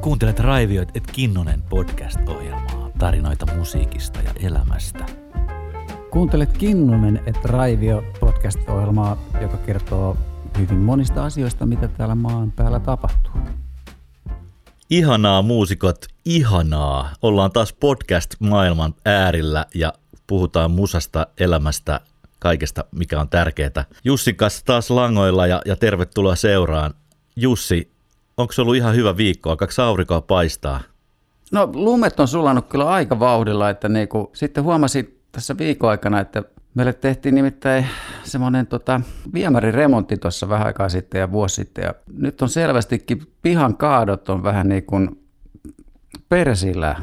Kuuntelet Raivioit et Kinnunen podcast-ohjelmaa, tarinoita musiikista ja elämästä. Kuuntelet Kinnunen et Raivio podcast-ohjelmaa, joka kertoo hyvin monista asioista, mitä täällä maan päällä tapahtuu. Ihanaa muusikot, ihanaa. Ollaan taas podcast-maailman äärillä ja puhutaan musasta, elämästä, kaikesta, mikä on tärkeää. Jussin kanssa taas langoilla ja, ja tervetuloa seuraan. Jussi, onko se ollut ihan hyvä viikko? Alkaako aurinkoa paistaa? No lumet on sulanut kyllä aika vauhdilla, että niinku, sitten huomasin tässä viikon aikana, että meille tehtiin nimittäin semmoinen tota, viemäriremontti tuossa vähän aikaa sitten ja vuosi sitten. Ja nyt on selvästikin pihan kaadot on vähän niin kuin persillä.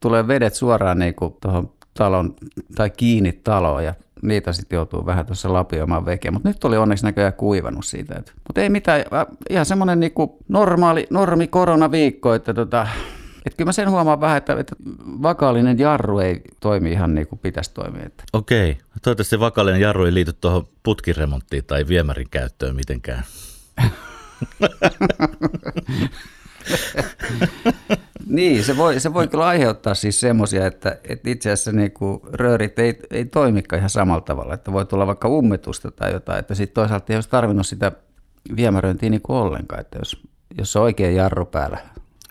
Tulee vedet suoraan niin kuin tuohon talon tai kiinni taloon ja niitä sitten joutuu vähän tuossa lapioimaan vekeä. Mutta nyt oli onneksi näköjään kuivannut siitä. Mutta ei mitään, ihan semmoinen niinku normaali, normi koronaviikko, että tota, että kyllä mä sen huomaan vähän, että, että vakaalinen jarru ei toimi ihan niin kuin pitäisi toimia. Että. Okei. Toivottavasti vakaalinen jarru ei liity tuohon putkiremonttiin tai viemärin käyttöön mitenkään. niin, se voi, se voi kyllä aiheuttaa siis semmoisia, että, että itse asiassa niin kuin röörit ei, ei toimikaan ihan samalla tavalla, että voi tulla vaikka ummetusta tai jotain, että sitten toisaalta ei olisi tarvinnut sitä viemäröintiä niin kuin ollenkaan, että jos, jos on oikein jarru päällä.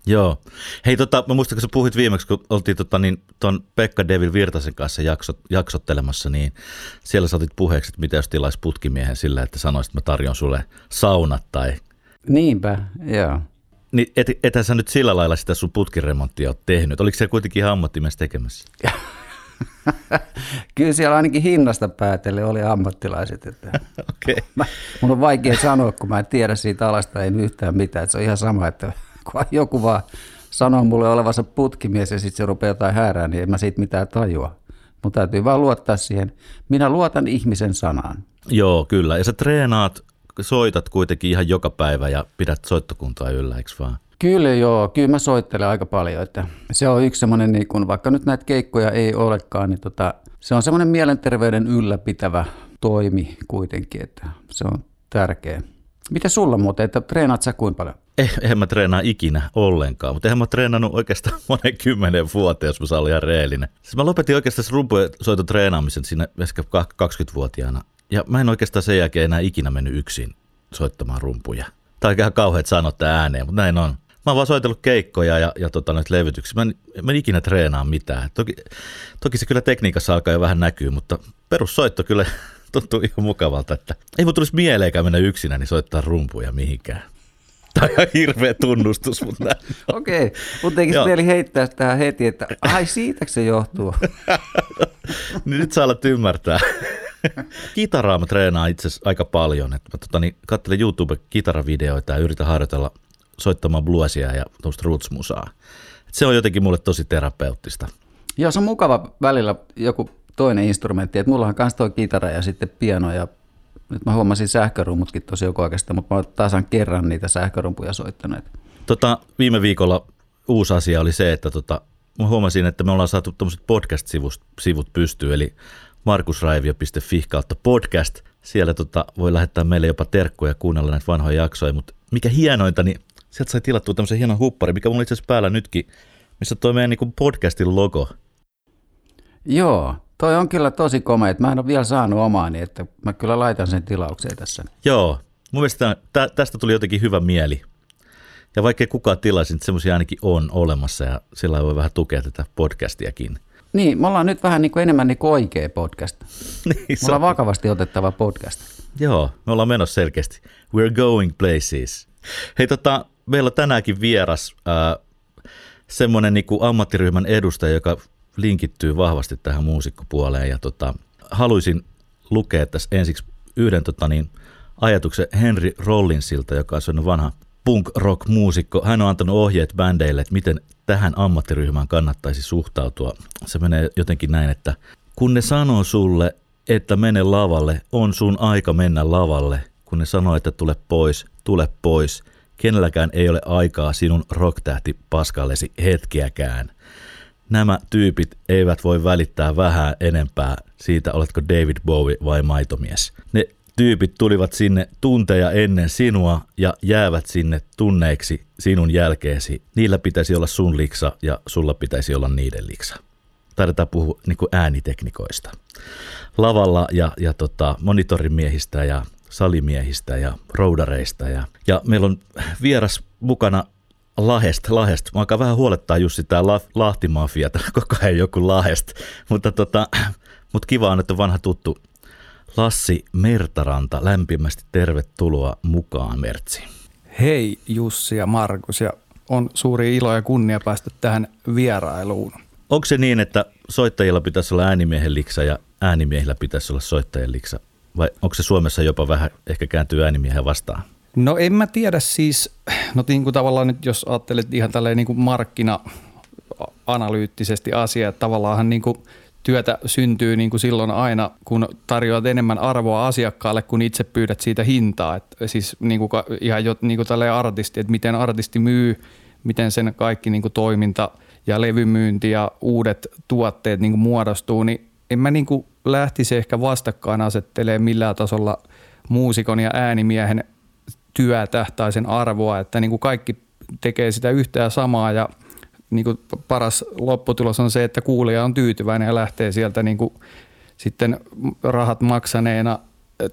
Joo. Hei, tota, mä muistan, kun sä puhuit viimeksi, kun oltiin tota, niin, ton Pekka Devil Virtasen kanssa jaksot, jaksottelemassa, niin siellä sä otit puheeksi, että mitä jos tilaisi putkimiehen sillä, että sanoisit, että mä tarjon sulle saunat tai... Niinpä, joo. Niin et, ethän sä nyt sillä lailla sitä sun putkiremonttia ole tehnyt. Oliko se kuitenkin ihan ammattimies tekemässä? Kyllä siellä ainakin hinnasta päätellen oli ammattilaiset. Että okay. mä, mun on vaikea sanoa, kun mä en tiedä siitä alasta ei yhtään mitään. Että se on ihan sama, että kun joku vaan sanoo mulle olevansa putkimies ja sitten se rupeaa jotain häärää, niin en mä siitä mitään tajua. Mutta täytyy vaan luottaa siihen. Minä luotan ihmisen sanaan. Joo, kyllä. Ja sä treenaat soitat kuitenkin ihan joka päivä ja pidät soittokuntaa yllä, eikö vaan? Kyllä joo, kyllä mä soittelen aika paljon, että se on yksi semmoinen, niin kun, vaikka nyt näitä keikkoja ei olekaan, niin tota, se on semmoinen mielenterveyden ylläpitävä toimi kuitenkin, että se on tärkeä. Mitä sulla muuten, että treenaat sä kuinka paljon? Eh, eihän mä treenaa ikinä ollenkaan, mutta eihän mä treenannut oikeastaan monen kymmenen vuoteen, jos mä saan ihan reellinen. Siis mä lopetin oikeastaan rumpusoiton treenaamisen siinä ehkä 20-vuotiaana ja mä en oikeastaan sen jälkeen enää ikinä mennyt yksin soittamaan rumpuja. Tai ihan kauheat sanottaa ääneen, mutta näin on. Mä oon vaan soitellut keikkoja ja, ja tota, noita levytyksiä. Mä en, mä en ikinä treenaa mitään. Toki, toki se kyllä tekniikassa alkaa jo vähän näkyy, mutta perussoitto kyllä tuntuu ihan mukavalta, että ei mun tulisi mieleenkään mennä yksinä niin soittaa rumpuja mihinkään. Tämä on ihan hirveä tunnustus, mutta Okei, okay. mutta tekisi mieli heittää tähän heti, että ai siitä se johtuu. niin nyt saa alat ymmärtää. Kitaraa mä treenaan itse asiassa aika paljon. Et mä tota, niin, katselen YouTube-kitaravideoita ja yritän harjoitella soittamaan bluesia ja tuosta roots-musaa. Et se on jotenkin mulle tosi terapeuttista. Joo, se on mukava välillä joku toinen instrumentti. Et mulla on myös tuo kitara ja sitten piano ja nyt mä huomasin sähkörummutkin tosi joku oikeastaan, mutta mä oon tasan kerran niitä sähkörumpuja soittanut. Tota, viime viikolla uusi asia oli se, että tota, mä huomasin, että me ollaan saatu tämmöiset podcast-sivut pystyyn, eli markusraivio.fi kautta podcast. Siellä tota, voi lähettää meille jopa terkkuja ja kuunnella näitä vanhoja jaksoja, mutta mikä hienointa, niin sieltä sai tilattua tämmöisen hienon huppari, mikä mulla itse asiassa päällä nytkin, missä toi meidän niin podcastin logo. Joo, toi on kyllä tosi komea. Mä en ole vielä saanut omaani, että mä kyllä laitan sen tilaukseen tässä. Joo, mun mielestä tä, tästä tuli jotenkin hyvä mieli. Ja vaikka kukaan tilaisi, niin semmoisia ainakin on olemassa ja sillä voi vähän tukea tätä podcastiakin. Niin, me ollaan nyt vähän niin kuin enemmän niin kuin oikea podcast. niin, me ollaan vakavasti otettava podcast. Joo, me ollaan menossa selkeästi. We're going places. Hei tota, meillä on tänäänkin vieras äh, semmoinen niin ammattiryhmän edustaja, joka linkittyy vahvasti tähän muusikkopuoleen. Ja tota, haluaisin lukea tässä ensiksi yhden tota, niin, ajatuksen Henry Rollinsilta, joka on vanha punk-rock-muusikko. Hän on antanut ohjeet bändeille, että miten tähän ammattiryhmään kannattaisi suhtautua. Se menee jotenkin näin, että kun ne sanoo sulle, että mene lavalle, on sun aika mennä lavalle. Kun ne sanoo, että tule pois, tule pois. Kenelläkään ei ole aikaa sinun rocktähti paskallesi hetkiäkään. Nämä tyypit eivät voi välittää vähän enempää siitä, oletko David Bowie vai maitomies. Ne tyypit tulivat sinne tunteja ennen sinua ja jäävät sinne tunneiksi sinun jälkeesi. Niillä pitäisi olla sun liksa ja sulla pitäisi olla niiden liksa. Taidetaan puhua niin kuin ääniteknikoista. Lavalla ja, ja tota, monitorimieistä ja salimiehistä ja roudareista. Ja, ja meillä on vieras mukana Lahest, Lahest. Mä alkaa vähän huolettaa Jussi tää la, Lahtimafia, koko ajan joku Lahest. Mutta tota, mut kiva on, että vanha tuttu Lassi Mertaranta. Lämpimästi tervetuloa mukaan, Mertsi. Hei Jussi ja Markus ja on suuri ilo ja kunnia päästä tähän vierailuun. Onko se niin, että soittajilla pitäisi olla äänimiehen liksa ja äänimiehillä pitäisi olla soittajien liksa? Vai onko se Suomessa jopa vähän ehkä kääntyy äänimiehen vastaan? No en mä tiedä siis, no niin kuin tavallaan nyt jos ajattelet ihan tälleen niin kuin markkina-analyyttisesti asia, että tavallaan niin kuin työtä syntyy niin kuin silloin aina, kun tarjoat enemmän arvoa asiakkaalle, kun itse pyydät siitä hintaa. Et siis niin kuin ihan jo niin kuin artisti, että miten artisti myy, miten sen kaikki niin kuin toiminta ja levymyynti ja uudet tuotteet niin kuin muodostuu, niin en mä niin kuin lähtisi ehkä vastakkain asettelee millään tasolla muusikon ja äänimiehen työtä tai sen arvoa, että niin kuin kaikki tekee sitä yhtään samaa ja niin kuin paras lopputulos on se, että kuulija on tyytyväinen ja lähtee sieltä niin kuin sitten rahat maksaneena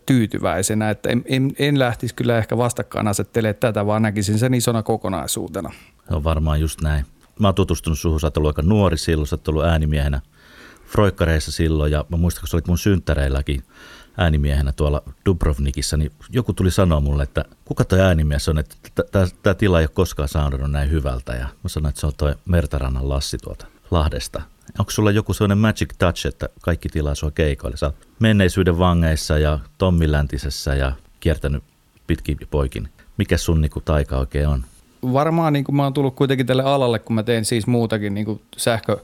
tyytyväisenä. Että en, en, en lähtisi kyllä ehkä vastakkain asettelemaan tätä, vaan näkisin sen isona kokonaisuutena. Se on varmaan just näin. Mä oon tutustunut suhun, sä oot ollut aika nuori silloin, sä oot ollut äänimiehenä Froikkareissa silloin ja mä muistan, kun sä olit mun synttäreilläkin – äänimiehenä tuolla Dubrovnikissa, niin joku tuli sanoa mulle, että kuka toi äänimies on, että tämä tila ei ole koskaan saanut näin hyvältä. Ja mä sanoin, että se on toi Mertarannan Lassi tuolta Lahdesta. Onko sulla joku sellainen magic touch, että kaikki tilaa sua keikoille? Sä menneisyyden vangeissa ja Tommiläntisessä ja kiertänyt pitkin poikin. Mikä sun niinku taika oikein on? Varmaan niin kuin mä oon tullut kuitenkin tälle alalle, kun mä teen siis muutakin niin sähkö,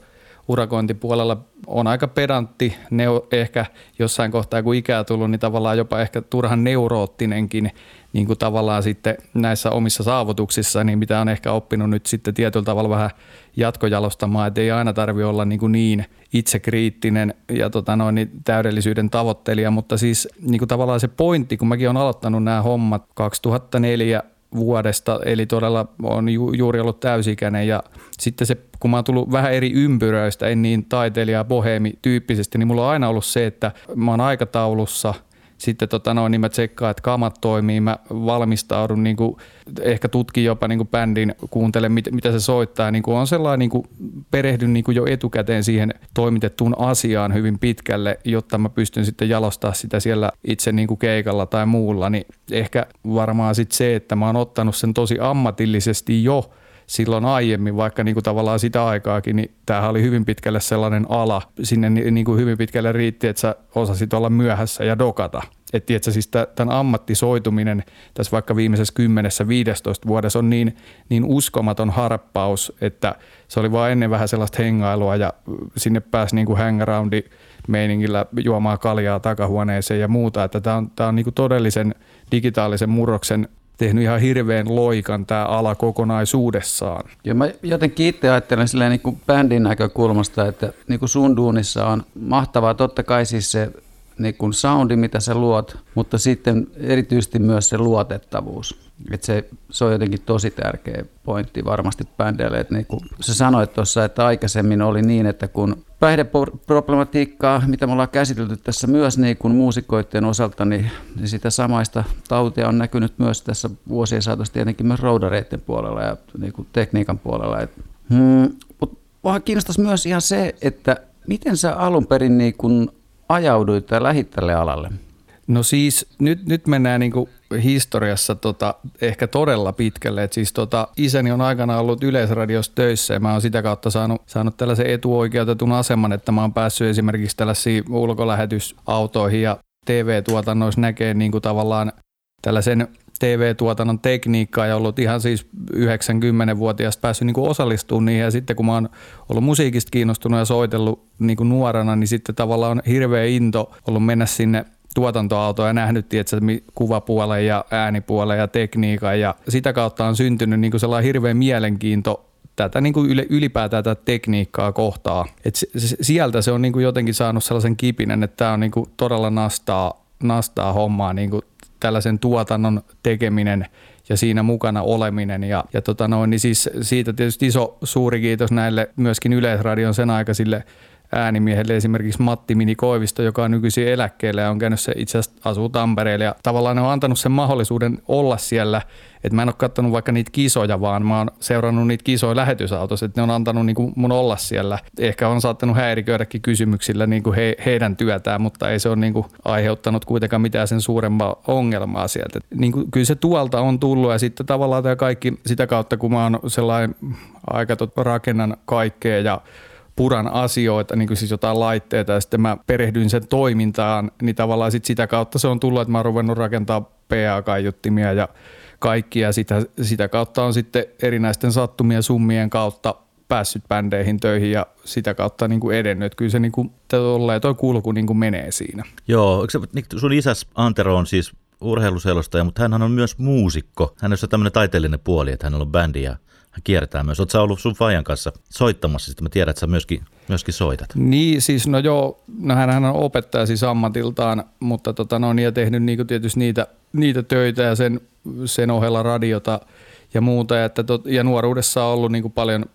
urakointipuolella on aika pedantti, neo, ehkä jossain kohtaa kun ikää tullut, niin tavallaan jopa ehkä turhan neuroottinenkin niin kuin tavallaan sitten näissä omissa saavutuksissa, niin mitä on ehkä oppinut nyt sitten tietyllä tavalla vähän jatkojalostamaan, että ei aina tarvi olla niin, kuin niin itsekriittinen ja tota noin, niin täydellisyyden tavoittelija, mutta siis niin kuin tavallaan se pointti, kun mäkin olen aloittanut nämä hommat 2004 vuodesta, eli todella on ju, juuri ollut täysikäinen. Ja sitten se, kun mä oon tullut vähän eri ympyröistä, en niin taiteilija boheemi tyyppisesti, niin mulla on aina ollut se, että mä oon aikataulussa – sitten tota noin, niin mä tsekkaan, että kamat toimii, mä valmistaudun, niin kuin, ehkä tutkin jopa niin kuin bändin, kuuntelen mit, mitä se soittaa, niin kuin on sellainen, niin kuin, perehdyn niin kuin jo etukäteen siihen toimitettuun asiaan hyvin pitkälle, jotta mä pystyn sitten jalostaa sitä siellä itse niin kuin keikalla tai muulla, niin ehkä varmaan sitten se, että mä oon ottanut sen tosi ammatillisesti jo, silloin aiemmin, vaikka niin kuin tavallaan sitä aikaakin, niin tämähän oli hyvin pitkälle sellainen ala. Sinne niin kuin hyvin pitkälle riitti, että sä osasit olla myöhässä ja dokata. Että tiedätkö, siis tämän ammattisoituminen tässä vaikka viimeisessä 10-15 vuodessa on niin, niin uskomaton harppaus, että se oli vaan ennen vähän sellaista hengailua ja sinne pääsi niin kuin hangaroundi meiningillä juomaan kaljaa takahuoneeseen ja muuta. Että tämä on, tämä on niin kuin todellisen digitaalisen murroksen tehnyt ihan hirveän loikan tämä ala kokonaisuudessaan. Ja mä jotenkin itse ajattelen silleen niin kuin bändin näkökulmasta, että niin kuin sun duunissa on mahtavaa totta kai siis se niin kuin soundi, mitä sä luot, mutta sitten erityisesti myös se luotettavuus. Et se, se on jotenkin tosi tärkeä pointti varmasti bändeille. Että niin kuin sä sanoit tuossa, että aikaisemmin oli niin, että kun päihdeproblematiikkaa, mitä me ollaan käsitelty tässä myös niin kuin muusikoiden osalta, niin, niin sitä samaista tautia on näkynyt myös tässä vuosien saatossa tietenkin myös roudareiden puolella ja niin kuin tekniikan puolella. Et, hmm, mutta kiinnostaisi myös ihan se, että miten sä alun perin niin kuin ajauduit tai lähit tälle alalle? No siis nyt, nyt mennään niin kuin historiassa tota, ehkä todella pitkälle. Et siis tota, isäni on aikana ollut Yleisradiossa töissä ja mä oon sitä kautta saanut, saanut tällaisen etuoikeutetun aseman, että mä oon päässyt esimerkiksi tällaisiin ulkolähetysautoihin ja TV-tuotannoissa näkee niin kuin tavallaan tällaisen TV-tuotannon tekniikkaa ja ollut ihan siis 90-vuotiaasta päässyt niin osallistumaan niihin. Ja sitten kun mä oon ollut musiikista kiinnostunut ja soitellut niin kuin nuorena, niin sitten tavallaan on hirveä into ollut mennä sinne tuotantoautoa ja nähnyt tietysti, kuvapuolen ja äänipuolen ja tekniikan ja sitä kautta on syntynyt niin kuin sellainen hirveä mielenkiinto tätä niin kuin ylipäätään tätä tekniikkaa kohtaa. Et sieltä se on niin kuin jotenkin saanut sellaisen kipinen, että tämä on niin kuin todella nastaa nastaa hommaa niin kuin tällaisen tuotannon tekeminen ja siinä mukana oleminen. Ja, ja tota noin, niin siis siitä tietysti iso suuri kiitos näille myöskin Yleisradion sen aikaisille äänimiehelle esimerkiksi Matti Mini Koivisto, joka on nykyisin eläkkeellä ja on käynyt se itse asiassa asuu Tampereella ja tavallaan ne on antanut sen mahdollisuuden olla siellä, että mä en ole katsonut vaikka niitä kisoja, vaan mä oon seurannut niitä kisoja lähetysautossa, että ne on antanut niin kuin mun olla siellä. Ehkä on saattanut häiriköidäkin kysymyksillä niin kuin he, heidän työtään, mutta ei se ole niin kuin aiheuttanut kuitenkaan mitään sen suurempaa ongelmaa sieltä. Niin kuin, kyllä se tuolta on tullut ja sitten tavallaan tämä kaikki sitä kautta, kun mä oon sellainen aika rakennan kaikkea ja puran asioita, niin kuin siis jotain laitteita ja sitten mä perehdyin sen toimintaan, niin tavallaan sit sitä kautta se on tullut, että mä oon ruvennut rakentaa PA-kaiuttimia ja kaikkia. Sitä, sitä kautta on sitten erinäisten sattumien summien kautta päässyt bändeihin töihin ja sitä kautta niin kuin edennyt. Kyllä se niin kuin, toi kulku niin kuin menee siinä. Joo, niin sun isäs Antero on siis urheiluselostaja, mutta hän on myös muusikko. Hän on tämmöinen taiteellinen puoli, että hänellä on bändi ja kiertää myös. Oletko ollut sun Fajan kanssa soittamassa? Sitten mä tiedän, että sä myöskin, myöskin soitat. Niin, siis no joo, no hän on opettaja siis ammatiltaan, mutta tota, no, ja tehnyt niin tietysti niitä, niitä töitä ja sen, sen ohella radiota ja muuta. Ja, että tot, ja nuoruudessa on ollut niin paljon,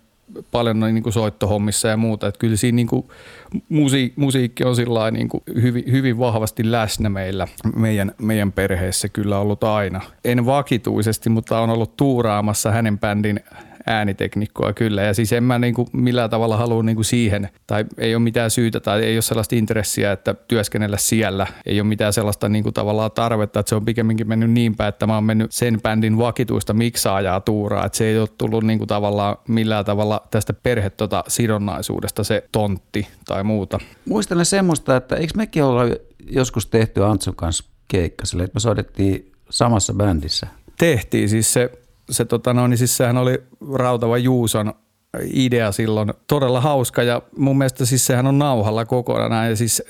paljon niin kuin soittohommissa ja muuta. Että kyllä siinä niin kuin musiik, musiikki on sillä niin kuin hyvin, hyvin vahvasti läsnä meillä, meidän, meidän perheessä kyllä ollut aina. En vakituisesti, mutta on ollut tuuraamassa hänen bändin ääniteknikkoa kyllä. Ja siis en mä niin kuin millään tavalla halua niin kuin siihen, tai ei ole mitään syytä tai ei ole sellaista intressiä, että työskennellä siellä. Ei ole mitään sellaista niin kuin tavallaan tarvetta, että se on pikemminkin mennyt niin päin, että mä oon mennyt sen bändin vakituista miksaajaa tuuraa. Että se ei ole tullut niin kuin tavallaan millään tavalla tästä perhe tota sidonnaisuudesta se tontti tai muuta. Muistelen semmoista, että eikö mekin olla joskus tehty Antsun kanssa keikka sille, että me soitettiin samassa bändissä? Tehtiin, siis se se tota no, niin siis sehän oli Rautava Juuson idea silloin. Todella hauska ja mun mielestä siis sehän on nauhalla kokonaan ja siis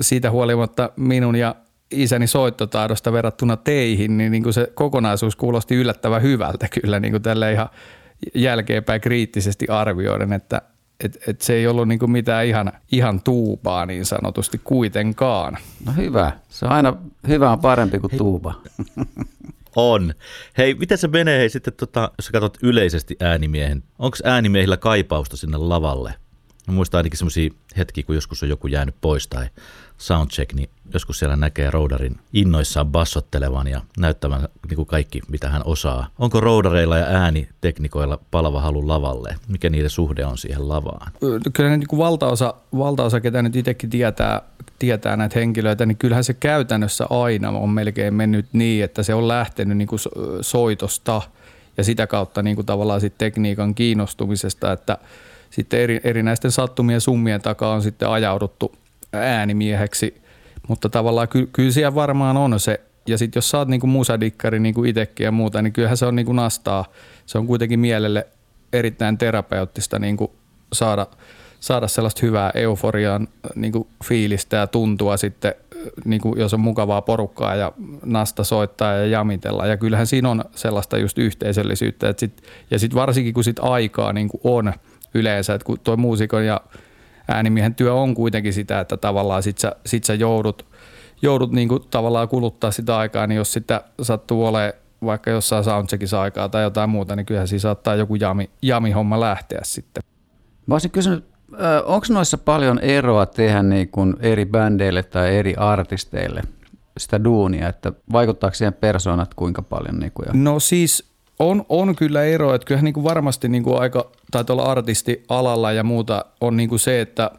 siitä huolimatta minun ja isäni soittotaidosta verrattuna teihin, niin, niin kuin se kokonaisuus kuulosti yllättävän hyvältä kyllä niin kuin tälle ihan jälkeenpäin kriittisesti arvioiden, että et, et se ei ollut niin kuin mitään ihan, ihan tuupaa niin sanotusti kuitenkaan. No hyvä. Se on aina hyvä on parempi kuin tuupa. On. Hei, miten se menee hei, sitten, tota, jos sä katsot yleisesti äänimiehen, onko äänimiehillä kaipausta sinne lavalle? Mä muistan ainakin semmoisia hetkiä, kun joskus on joku jäänyt pois tai soundcheck, niin joskus siellä näkee roudarin innoissaan bassottelevan ja näyttävän niin kuin kaikki, mitä hän osaa. Onko roudareilla ja ääniteknikoilla palava halu lavalle? Mikä niiden suhde on siihen lavaan? Kyllä niin kuin valtaosa, valtaosa, ketä nyt itsekin tietää, tietää näitä henkilöitä, niin kyllähän se käytännössä aina on melkein mennyt niin, että se on lähtenyt niin kuin soitosta ja sitä kautta niin kuin tavallaan sit tekniikan kiinnostumisesta, että sitten eri, erinäisten sattumien summien takaa on sitten ajauduttu äänimieheksi, mutta tavallaan ky, kyllä siellä varmaan on se, ja sitten jos sä oot niinku musadikkari niinku itsekin ja muuta, niin kyllähän se on niinku nastaa. Se on kuitenkin mielelle erittäin terapeuttista niinku saada, saada sellaista hyvää euforiaan niinku fiilistä ja tuntua sitten, niinku, jos on mukavaa porukkaa ja nasta soittaa ja jamitella. Ja kyllähän siinä on sellaista just yhteisöllisyyttä. Et sit, ja sitten varsinkin kun sit aikaa niinku on yleensä, että kun tuo muusikon ja äänimiehen työ on kuitenkin sitä, että tavallaan sit sä, sit sä joudut, joudut niinku tavallaan kuluttaa sitä aikaa, niin jos sitä sattuu olemaan vaikka jossain soundcheckissa aikaa tai jotain muuta, niin kyllähän siinä saattaa joku jami, jami-homma lähteä sitten. Mä olisin kysynyt, onko noissa paljon eroa tehdä niin kuin eri bändeille tai eri artisteille sitä duunia, että vaikuttaako siihen persoonat kuinka paljon? Niin kuin ja... No siis on, on kyllä ero, että kyllähän niin kuin varmasti niin kuin aika, tai tuolla artistialalla ja muuta on niin kuin se, että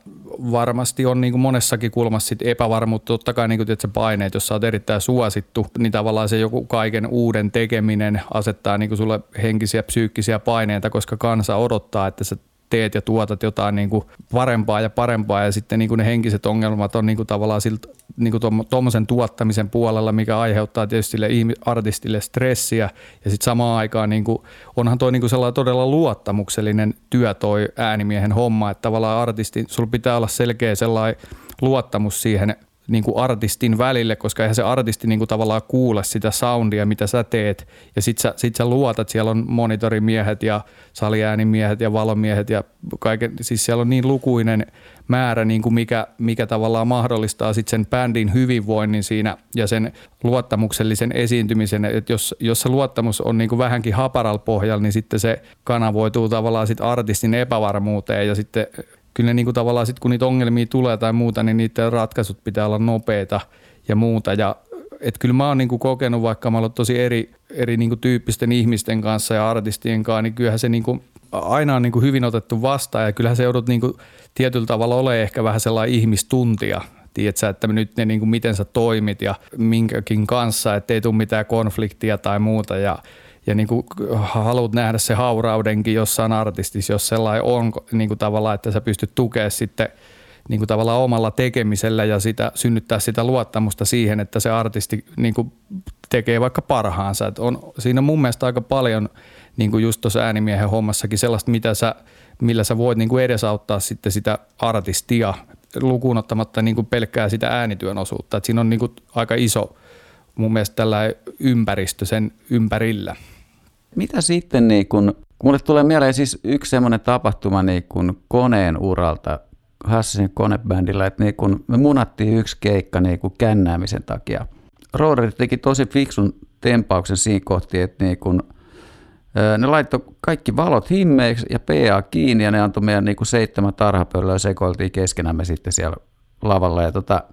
varmasti on niin kuin monessakin kulmassa sit epävarmuutta. Totta kai niin kuin, paineet, jos sä oot erittäin suosittu, niin tavallaan se joku kaiken uuden tekeminen asettaa niin kuin sulle henkisiä, psyykkisiä paineita, koska kansa odottaa, että sä teet ja tuotat jotain niin kuin parempaa ja parempaa ja sitten niin kuin ne henkiset ongelmat on niin kuin tavallaan siltä, niin kuin tuommoisen tuottamisen puolella, mikä aiheuttaa tietysti sille artistille stressiä. Ja sitten samaan aikaan niin kuin, onhan toi niin kuin sellainen todella luottamuksellinen työ toi äänimiehen homma, että tavallaan artisti, sulla pitää olla selkeä sellainen luottamus siihen niin kuin artistin välille, koska eihän se artisti niin kuin tavallaan kuule sitä soundia, mitä sä teet. Ja sit sä, sit sä luotat, siellä on monitorimiehet ja saliäänimiehet ja valomiehet ja kaiken, siis siellä on niin lukuinen määrä, niin kuin mikä, mikä tavallaan mahdollistaa sit sen bändin hyvinvoinnin siinä ja sen luottamuksellisen esiintymisen. Että jos, jos se luottamus on niin kuin vähänkin haparalla pohjalla, niin sitten se kanavoituu tavallaan sit artistin epävarmuuteen ja sitten kyllä ne niin kuin tavallaan sit kun niitä ongelmia tulee tai muuta, niin niiden ratkaisut pitää olla nopeita ja muuta. Ja et kyllä mä oon niin kuin kokenut, vaikka mä oon tosi eri, eri niin kuin tyyppisten ihmisten kanssa ja artistien kanssa, niin kyllähän se niin kuin aina on niin kuin hyvin otettu vastaan. Ja kyllähän se joudut niin kuin tietyllä tavalla olemaan ehkä vähän sellainen ihmistuntia, tiedätkö, että nyt ne, niin kuin miten sä toimit ja minkäkin kanssa, ettei tule mitään konfliktia tai muuta. Ja ja niin kuin haluat nähdä se hauraudenkin jossain artistissa, jos sellainen on niin kuin tavallaan, että sä pystyt tukemaan sitten niin kuin tavallaan omalla tekemisellä ja sitä, synnyttää sitä luottamusta siihen, että se artisti niin kuin tekee vaikka parhaansa. Et on, siinä on mun mielestä aika paljon niin kuin just tuossa äänimiehen hommassakin sellaista, mitä sä, millä sä voit niin kuin edesauttaa sitten sitä artistia lukuun ottamatta niin kuin pelkkää sitä äänityön osuutta. Et siinä on niin kuin aika iso mun mielestä tällä ympäristö sen ympärillä. Mitä sitten, niin kun, mulle tulee mieleen siis yksi semmoinen tapahtuma niin kun koneen uralta, Hassin konebändillä, että niin kun me munattiin yksi keikka niin kun kännäämisen takia. Roder teki tosi fiksun tempauksen siinä kohti, että niin kun, ne laittoi kaikki valot himmeiksi ja PA kiinni ja ne antoi meidän niin kuin seitsemän tarhapöllöä sekoiltiin keskenämme sitten siellä lavalla. Ja tota,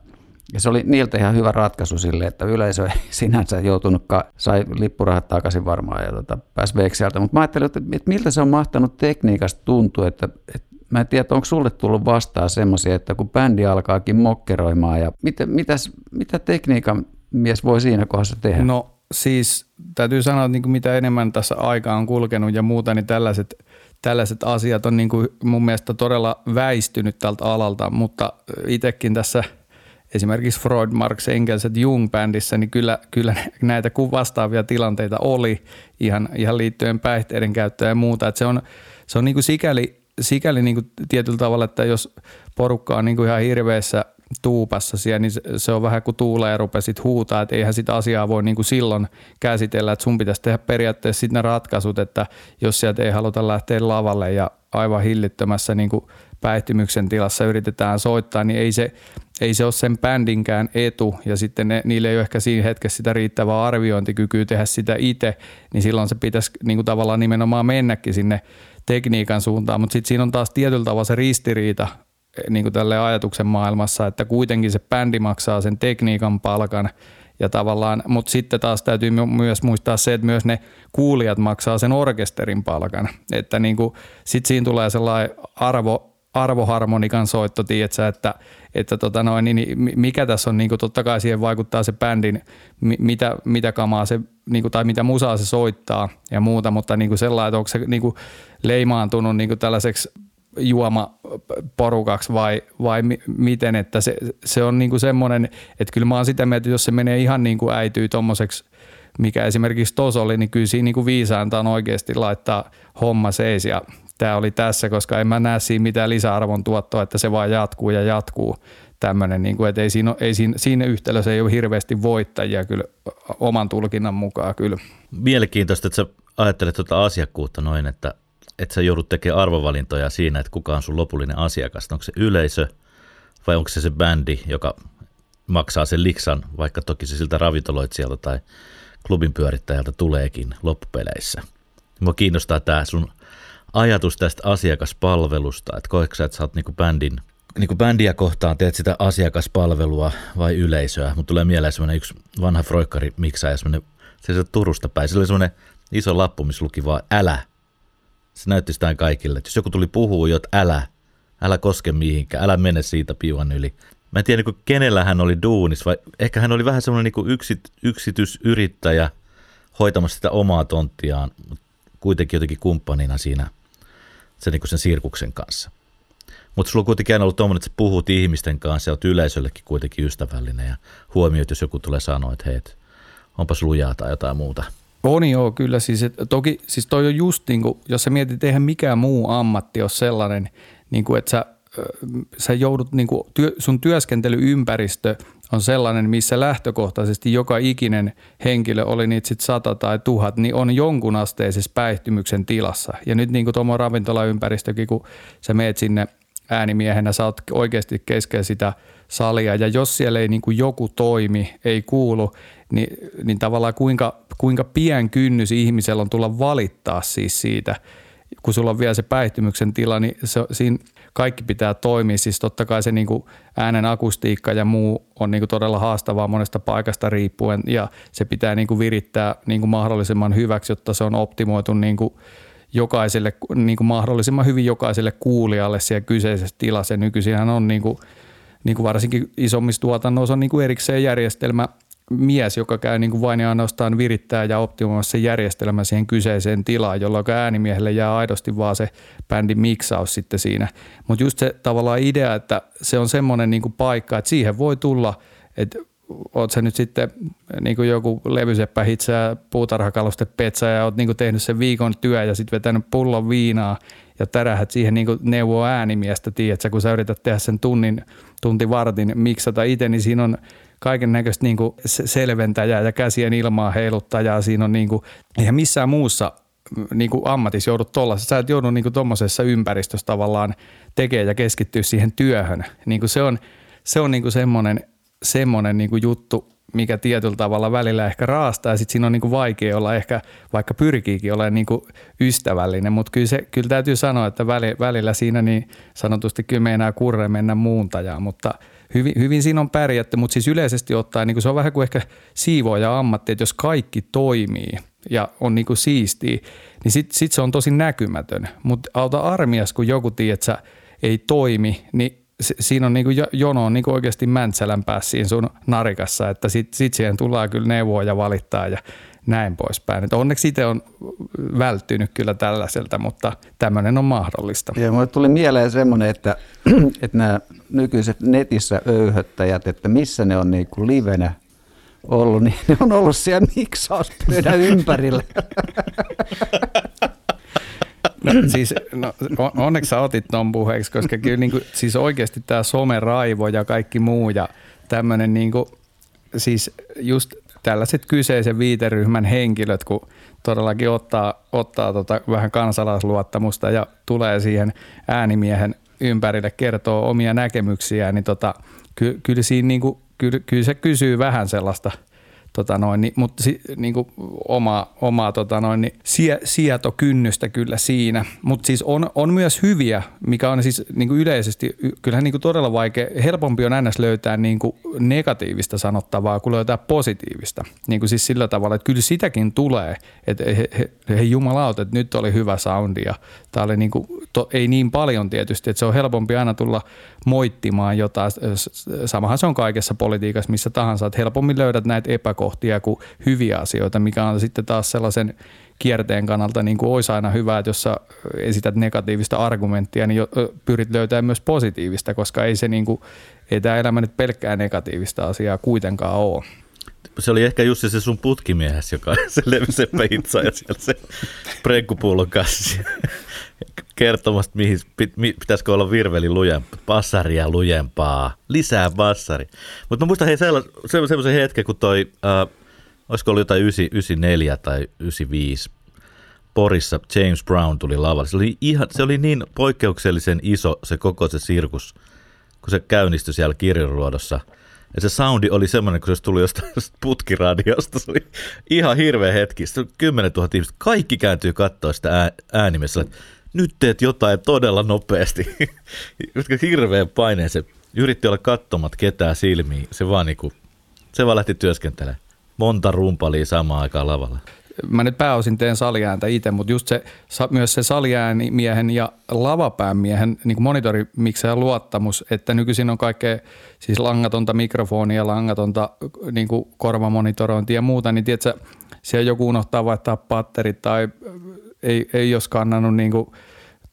ja se oli niiltä ihan hyvä ratkaisu sille, että yleisö ei sinänsä joutunutkaan, sai lippurahat takaisin varmaan ja tota, pääsi vekseltä. Mutta mä ajattelin, että, että miltä se on mahtanut tekniikasta tuntua, että, että mä en tiedä, onko sulle tullut vastaan semmoisia, että kun bändi alkaakin mokkeroimaan ja mitä, mitäs, mitä tekniikan mies voi siinä kohdassa tehdä? No siis täytyy sanoa, että niin kuin mitä enemmän tässä aikaa on kulkenut ja muuta, niin tällaiset, tällaiset asiat on niin kuin mun mielestä todella väistynyt tältä alalta, mutta itsekin tässä – esimerkiksi Freud, Marx, Engels ja Jung-bändissä, niin kyllä, kyllä näitä vastaavia tilanteita oli ihan, ihan liittyen päihteiden käyttöön ja muuta. Että se on, se on niin kuin sikäli, sikäli niin kuin tietyllä tavalla, että jos porukka on niin kuin ihan hirveässä tuupassa siellä, niin se on vähän kuin tuulee rupesit huutaa, että eihän sitä asiaa voi niin kuin silloin käsitellä, että sun pitäisi tehdä periaatteessa sitten ne ratkaisut, että jos sieltä ei haluta lähteä lavalle ja aivan hillittömässä niin kuin päihtymyksen tilassa yritetään soittaa, niin ei se, ei se ole sen bändinkään etu ja sitten ne, niille ei ole ehkä siinä hetkessä sitä riittävää arviointikykyä tehdä sitä itse, niin silloin se pitäisi niin kuin tavallaan nimenomaan mennäkin sinne tekniikan suuntaan, mutta sitten siinä on taas tietyllä tavalla se ristiriita niin kuin tälle ajatuksen maailmassa, että kuitenkin se bändi maksaa sen tekniikan palkan ja tavallaan, mutta sitten taas täytyy myös muistaa se, että myös ne kuulijat maksaa sen orkesterin palkan, että niin kuin, siinä tulee sellainen arvo, arvoharmonikan soitto, tiedätkö, että, että tota noin, niin, mikä tässä on, niin kuin totta kai siihen vaikuttaa se bändin, mitä, mitä kamaa se, niin kuin, tai mitä musaa se soittaa ja muuta, mutta niin kuin sellainen, että onko se niin kuin leimaantunut niin kuin tällaiseksi juomaporukaksi vai, vai miten, että se, se on niin kuin semmoinen, että kyllä mä oon sitä mieltä, että jos se menee ihan niin kuin äityy tommoseksi, mikä esimerkiksi tuossa oli, niin kyllä siinä niin kuin viisainta on oikeasti laittaa homma seis ja tämä oli tässä, koska en mä näe siinä mitään lisäarvon tuottoa, että se vaan jatkuu ja jatkuu tämmöinen, niin kuin, että ei siinä, ei siinä, siinä yhtälössä ei ole hirveästi voittajia kyllä oman tulkinnan mukaan kyllä. Mielenkiintoista, että sä ajattelet tuota asiakkuutta noin, että, että sä joudut tekemään arvovalintoja siinä, että kuka on sun lopullinen asiakas. Onko se yleisö vai onko se se bändi, joka maksaa sen liksan, vaikka toki se siltä ravintoloitsijalta tai klubin pyörittäjältä tuleekin loppupeleissä. Mua kiinnostaa tämä sun ajatus tästä asiakaspalvelusta, että koetko sä, että sä oot niinku bändin, niinku bändiä kohtaan, teet sitä asiakaspalvelua vai yleisöä, mutta tulee mieleen semmoinen yksi vanha froikkari ja semmoinen, se, se Turusta päin, se oli semmoinen iso lappu, missä luki vaan älä. Se näytti sitä kaikille, että jos joku tuli puhuu, että älä, älä koske mihinkään, älä mene siitä piivan yli. Mä en tiedä, niin kenellä hän oli duunis, vai ehkä hän oli vähän semmoinen niin yksi, yksityisyrittäjä hoitamassa sitä omaa tonttiaan, mutta kuitenkin jotenkin kumppanina siinä sen, niin sen sirkuksen kanssa. Mutta sulla on kuitenkin aina ollut tuommoinen, että sä puhut ihmisten kanssa ja olet yleisöllekin kuitenkin ystävällinen ja huomioit, jos joku tulee sanoa, että hei, onpas lujaa tai jotain muuta. On joo, kyllä. Siis, että toki siis toi on just niin kuin, jos sä mietit, eihän mikään muu ammatti ole sellainen, niin kuin, että sä, sä joudut, niin kuin, työ, sun työskentelyympäristö on sellainen, missä lähtökohtaisesti joka ikinen henkilö, oli niitä sitten sata tai tuhat, niin on jonkun asteisessa päihtymyksen tilassa. Ja nyt niin kuin tuommoinen ravintolaympäristökin, kun sä meet sinne äänimiehenä, sä oot oikeasti keskellä sitä salia, ja jos siellä ei niin kuin joku toimi, ei kuulu, niin, niin tavallaan kuinka, kuinka pien kynnys ihmisellä on tulla valittaa siis siitä, kun sulla on vielä se päihtymyksen tila, niin se, siinä kaikki pitää toimia. Siis totta kai se niin kuin äänen akustiikka ja muu on niin kuin todella haastavaa monesta paikasta riippuen ja se pitää niin kuin virittää niin kuin mahdollisimman hyväksi, jotta se on optimoitu niin kuin jokaiselle, niin kuin mahdollisimman hyvin jokaiselle kuulijalle siellä kyseisessä tilassa. Nykyisinhän on niin kuin, niin kuin varsinkin isommissa tuotannoissa on niin kuin erikseen järjestelmä mies, joka käy niin kuin vain ja ainoastaan virittää ja optimoimassa sen järjestelmän siihen kyseiseen tilaan, jolloin äänimiehelle jää aidosti vaan se bändin miksaus sitten siinä. Mutta just se tavallaan idea, että se on semmoinen niin kuin paikka, että siihen voi tulla, että oot sä nyt sitten niin kuin joku levyseppä hitsää puutarhakaluste petsä ja oot niin kuin tehnyt sen viikon työ ja sitten vetänyt pullon viinaa ja tärähät siihen niin kuin neuvoa äänimiestä, tiedätkö, kun sä yrität tehdä sen tunnin, tunti vartin miksata itse, niin siinä on kaiken näköistä niin selventäjää ja käsien ilmaa heiluttajaa. Siinä on niin kuin, eihän missään muussa niin kuin ammatissa joudut tuollaisessa. Sä et joudu niin tuommoisessa ympäristössä tavallaan tekemään ja keskittyä siihen työhön. Niin kuin se on, se on niin kuin semmoinen, semmoinen niin kuin juttu, mikä tietyllä tavalla välillä ehkä raastaa ja sitten siinä on niin kuin vaikea olla ehkä, vaikka pyrkiikin olemaan niin kuin ystävällinen, mutta kyllä, se, kyllä täytyy sanoa, että välillä siinä niin sanotusti kyllä meinaa kurre mennä muuntajaan, mutta – hyvin, hyvin siinä on pärjätty, mutta siis yleisesti ottaen niin se on vähän kuin ehkä siivoja ammatti, että jos kaikki toimii ja on niin kuin siistiä, niin sitten sit se on tosi näkymätön. Mutta auta armias, kun joku tiedät, ei toimi, niin siinä on niin kuin jono on niin kuin oikeasti Mäntsälän päässä siinä sun narikassa, että sitten sit siihen tullaan kyllä neuvoa ja valittaa ja näin poispäin. Et onneksi itse on välttynyt kyllä tällaiselta, mutta tämmöinen on mahdollista. Ja mulle tuli mieleen semmoinen, että, että nämä nykyiset netissä öyhöttäjät, että missä ne on niin kuin livenä ollut, niin ne on ollut siellä miksauspöydän ympärillä. No, siis, no, onneksi sä otit ton puheeksi, koska kyllä niin kuin, siis oikeasti tämä someraivo ja kaikki muu ja tämmöinen niin kuin, siis just tällaiset kyseisen viiteryhmän henkilöt, kun todellakin ottaa, ottaa tota vähän kansalaisluottamusta ja tulee siihen äänimiehen ympärille kertoo omia näkemyksiään, niin tota, ky, kyllä, siinä niinku, kyllä, kyllä se kysyy vähän sellaista – tota noin, niin, mutta si, niin kuin oma, omaa tota noin, niin sie, sietokynnystä kyllä siinä. Mutta siis on, on myös hyviä, mikä on siis niin kuin yleisesti, kyllähän niin kuin todella vaikea, helpompi on ns. löytää niin kuin negatiivista sanottavaa kuin löytää positiivista. Niin kuin siis sillä tavalla, että kyllä sitäkin tulee, että he, he, he jumalauta, että nyt oli hyvä soundi ja tämä oli niin kuin, to, ei niin paljon tietysti, että se on helpompi aina tulla moittimaan jotain. Samahan se on kaikessa politiikassa, missä tahansa, että helpommin löydät näitä epäkohtia kuin hyviä asioita, mikä on sitten taas sellaisen kierteen kannalta niin kuin olisi aina hyvä, että jos sä esität negatiivista argumenttia, niin pyrit löytämään myös positiivista, koska ei se niin kuin, ei tämä elämä nyt pelkkää negatiivista asiaa kuitenkaan ole. Se oli ehkä just se sun putkimiehes, joka se levisi peitsa ja siellä se prenkkupullon kanssa kertomasta, mihin pitäisikö olla virveli lujempaa, bassaria lujempaa, lisää bassari. Mutta mä muistan hei semmoisen hetken, kun toi, äh, olisiko ollut jotain 94 tai 95, Porissa James Brown tuli lavalle. Se oli, ihan, se oli niin poikkeuksellisen iso se koko se sirkus, kun se käynnistyi siellä kirjanruodossa. Ja se soundi oli semmoinen, kun se tuli jostain putkiradiosta. Se oli ihan hirveä hetki. Sitten 10 000 ihmistä. Kaikki kääntyy katsoa sitä äänimessä, että nyt teet jotain todella nopeasti. Hirveän paineen se yritti olla kattomat ketään silmiin. Se vaan, niinku, se vaan lähti työskentelemään. Monta rumpalia samaan aikaan lavalla. Mä nyt pääosin teen saliääntä itse, mutta just se, myös se saliäänimiehen ja lavapäämiehen niin monitorimikseen luottamus, että nykyisin on kaikkea siis langatonta mikrofonia, langatonta niin korvamonitorointia ja muuta, niin tiedätkö, siellä joku unohtaa vaihtaa patterit tai ei, ei ole skannannut niin kuin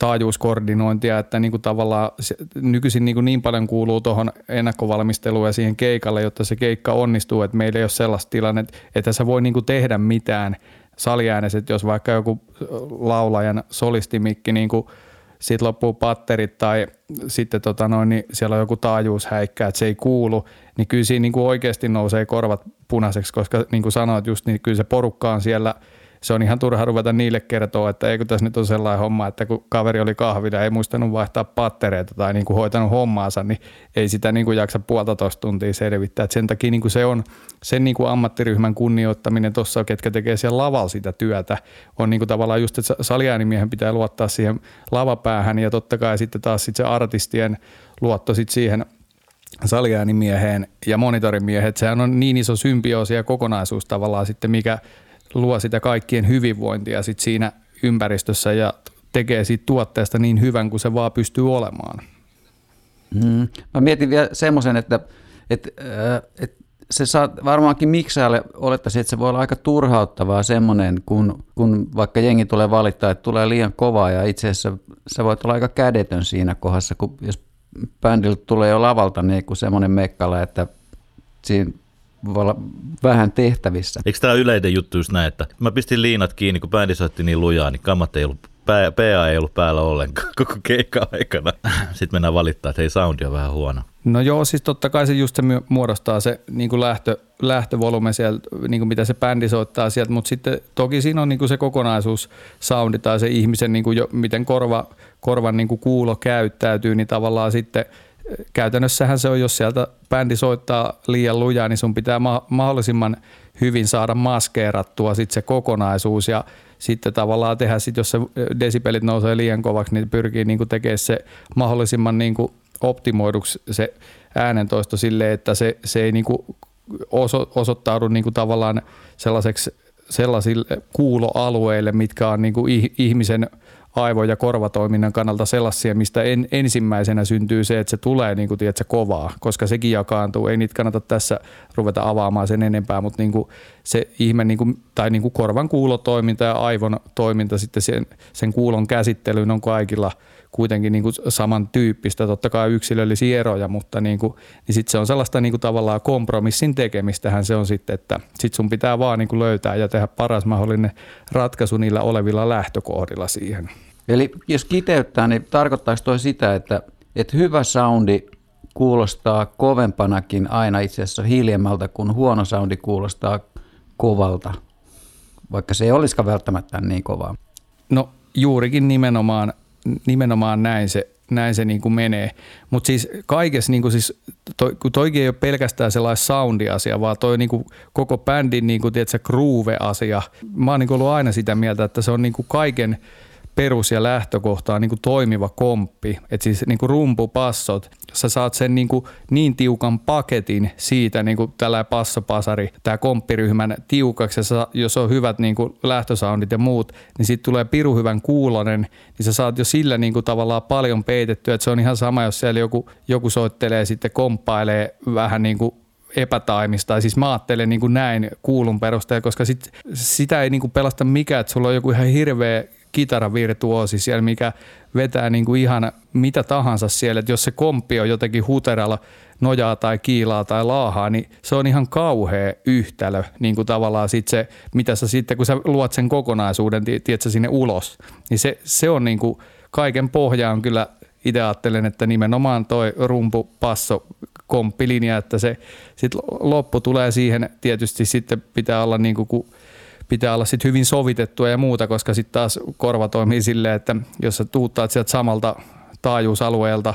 taajuuskoordinointia, että niin kuin tavallaan nykyisin niin, kuin niin paljon kuuluu tuohon ennakkovalmisteluun ja siihen keikalle, jotta se keikka onnistuu, että meillä ei ole sellaista tilannetta, että sä voi niin kuin tehdä mitään saliääneset, jos vaikka joku laulajan solistimikki niin kuin siitä loppuu patterit tai sitten tota noin, niin siellä on joku taajuushäikkä, että se ei kuulu, niin kyllä siinä niin kuin oikeasti nousee korvat punaiseksi, koska niin kuin sanoit just, niin kyllä se porukka on siellä – se on ihan turha ruveta niille kertoa, että eikö tässä nyt ole sellainen homma, että kun kaveri oli kahvilla ei muistanut vaihtaa pattereita tai niin kuin hoitanut hommaansa, niin ei sitä niin kuin jaksa puolitoista tuntia selvittää. Et sen takia niin kuin se on sen niin kuin ammattiryhmän kunnioittaminen tuossa, ketkä tekee siellä lavalla sitä työtä, on niin kuin tavallaan just, että saliäänimiehen pitää luottaa siihen lavapäähän ja totta kai sitten taas sit se artistien luotto sit siihen saliäänimieheen ja monitorimiehet, sehän on niin iso symbioosi ja kokonaisuus tavallaan sitten, mikä luo sitä kaikkien hyvinvointia sit siinä ympäristössä ja tekee siitä tuotteesta niin hyvän kuin se vaan pystyy olemaan. Hmm. Mä mietin vielä semmoisen, että, että, että se saa varmaankin miksaalle olettaisiin, että se voi olla aika turhauttavaa semmoinen, kun, kun vaikka jengi tulee valittaa, että tulee liian kovaa ja itse asiassa sä voit olla aika kädetön siinä kohdassa, kun jos bändiltä tulee jo lavalta niin kuin semmoinen mekkala, että siinä vähän tehtävissä. Eikö tämä yleinen juttu just näin, että mä pistin liinat kiinni, kun bändi soitti niin lujaa, niin kammat ei ollut PA ei ollut päällä ollenkaan koko keikka aikana. Sitten mennään valittaa, että hei soundi on vähän huono. No joo, siis totta kai se just se muodostaa se niin kuin lähtö, lähtövolume sieltä, niin kuin mitä se bändi soittaa sieltä, mutta sitten toki siinä on niin kuin se kokonaisuus soundi tai se ihmisen, niin kuin jo, miten korva, korvan niin kuin kuulo käyttäytyy, niin tavallaan sitten – käytännössähän se on, jos sieltä bändi soittaa liian lujaa, niin sun pitää ma- mahdollisimman hyvin saada maskeerattua sit se kokonaisuus ja sitten tavallaan tehdä, sit, jos se desibelit nousee liian kovaksi, niin pyrkii niin tekemään se mahdollisimman niin optimoiduksi se äänentoisto sille, että se, se ei niin oso, osoittaudu niin tavallaan sellaiseksi sellaisille kuuloalueille, mitkä on niin ihmisen – aivo- ja korvatoiminnan kannalta sellaisia, mistä en, ensimmäisenä syntyy se, että se tulee niin kuin, tiedätkö, kovaa, koska sekin jakaantuu. Ei niitä kannata tässä ruveta avaamaan sen enempää, mutta niin kuin se ihme niin kuin, tai niin kuin korvan kuulotoiminta ja aivon toiminta sitten sen, sen kuulon käsittelyyn on kaikilla – kuitenkin niin kuin samantyyppistä, totta kai yksilöllisiä eroja, mutta niin kuin, niin sit se on sellaista niin kuin tavallaan kompromissin tekemistähän se on sitten, että sit sun pitää vaan niin kuin löytää ja tehdä paras mahdollinen ratkaisu niillä olevilla lähtökohdilla siihen. Eli jos kiteyttää, niin tarkoittaako toi sitä, että, että hyvä soundi kuulostaa kovempanakin aina itse asiassa hiljemmalta, kun huono soundi kuulostaa kovalta, vaikka se ei olisikaan välttämättä niin kovaa? No juurikin nimenomaan nimenomaan näin se, näin se niin kuin menee. Mutta siis kaikessa, niin kuin siis, toi, kun toikin ei ole pelkästään sellainen soundi-asia, vaan toi niin kuin koko bändin niin kuin, tiedätkö, groove-asia. Mä oon niin kuin ollut aina sitä mieltä, että se on niin kuin kaiken – perus- ja lähtökohta on niin kuin toimiva komppi. Että siis niin kuin rumpupassot, sä saat sen niin, kuin niin tiukan paketin siitä niin kuin tällä passopasari, tämä komppiryhmän tiukaksi, ja jos on hyvät niin kuin lähtösoundit ja muut, niin sitten tulee piru hyvän kuulonen, niin sä saat jo sillä niin kuin tavallaan paljon peitettyä, että se on ihan sama, jos siellä joku, joku soittelee sitten komppailee vähän niin kuin epätaimista. Tai siis mä ajattelen niin kuin näin kuulun perusteella, koska sit, sitä ei niin kuin pelasta mikään, että sulla on joku ihan hirveä kitaravirtuosi siellä, mikä vetää niin kuin ihan mitä tahansa siellä. Että jos se komppi on jotenkin huteralla nojaa tai kiilaa tai laahaa, niin se on ihan kauhea yhtälö, niin kuin tavallaan sit se, mitä sä sitten, kun sä luot sen kokonaisuuden, tiedätkö, sinne ulos, niin se, se on niin kuin kaiken pohja on kyllä itse ajattelen, että nimenomaan toi rumpu, passo, komppilinja, että se sit loppu tulee siihen, tietysti sitten pitää olla niin kuin, kun pitää olla sit hyvin sovitettua ja muuta, koska sitten taas korva toimii silleen, että jos sä tuuttaat sieltä samalta taajuusalueelta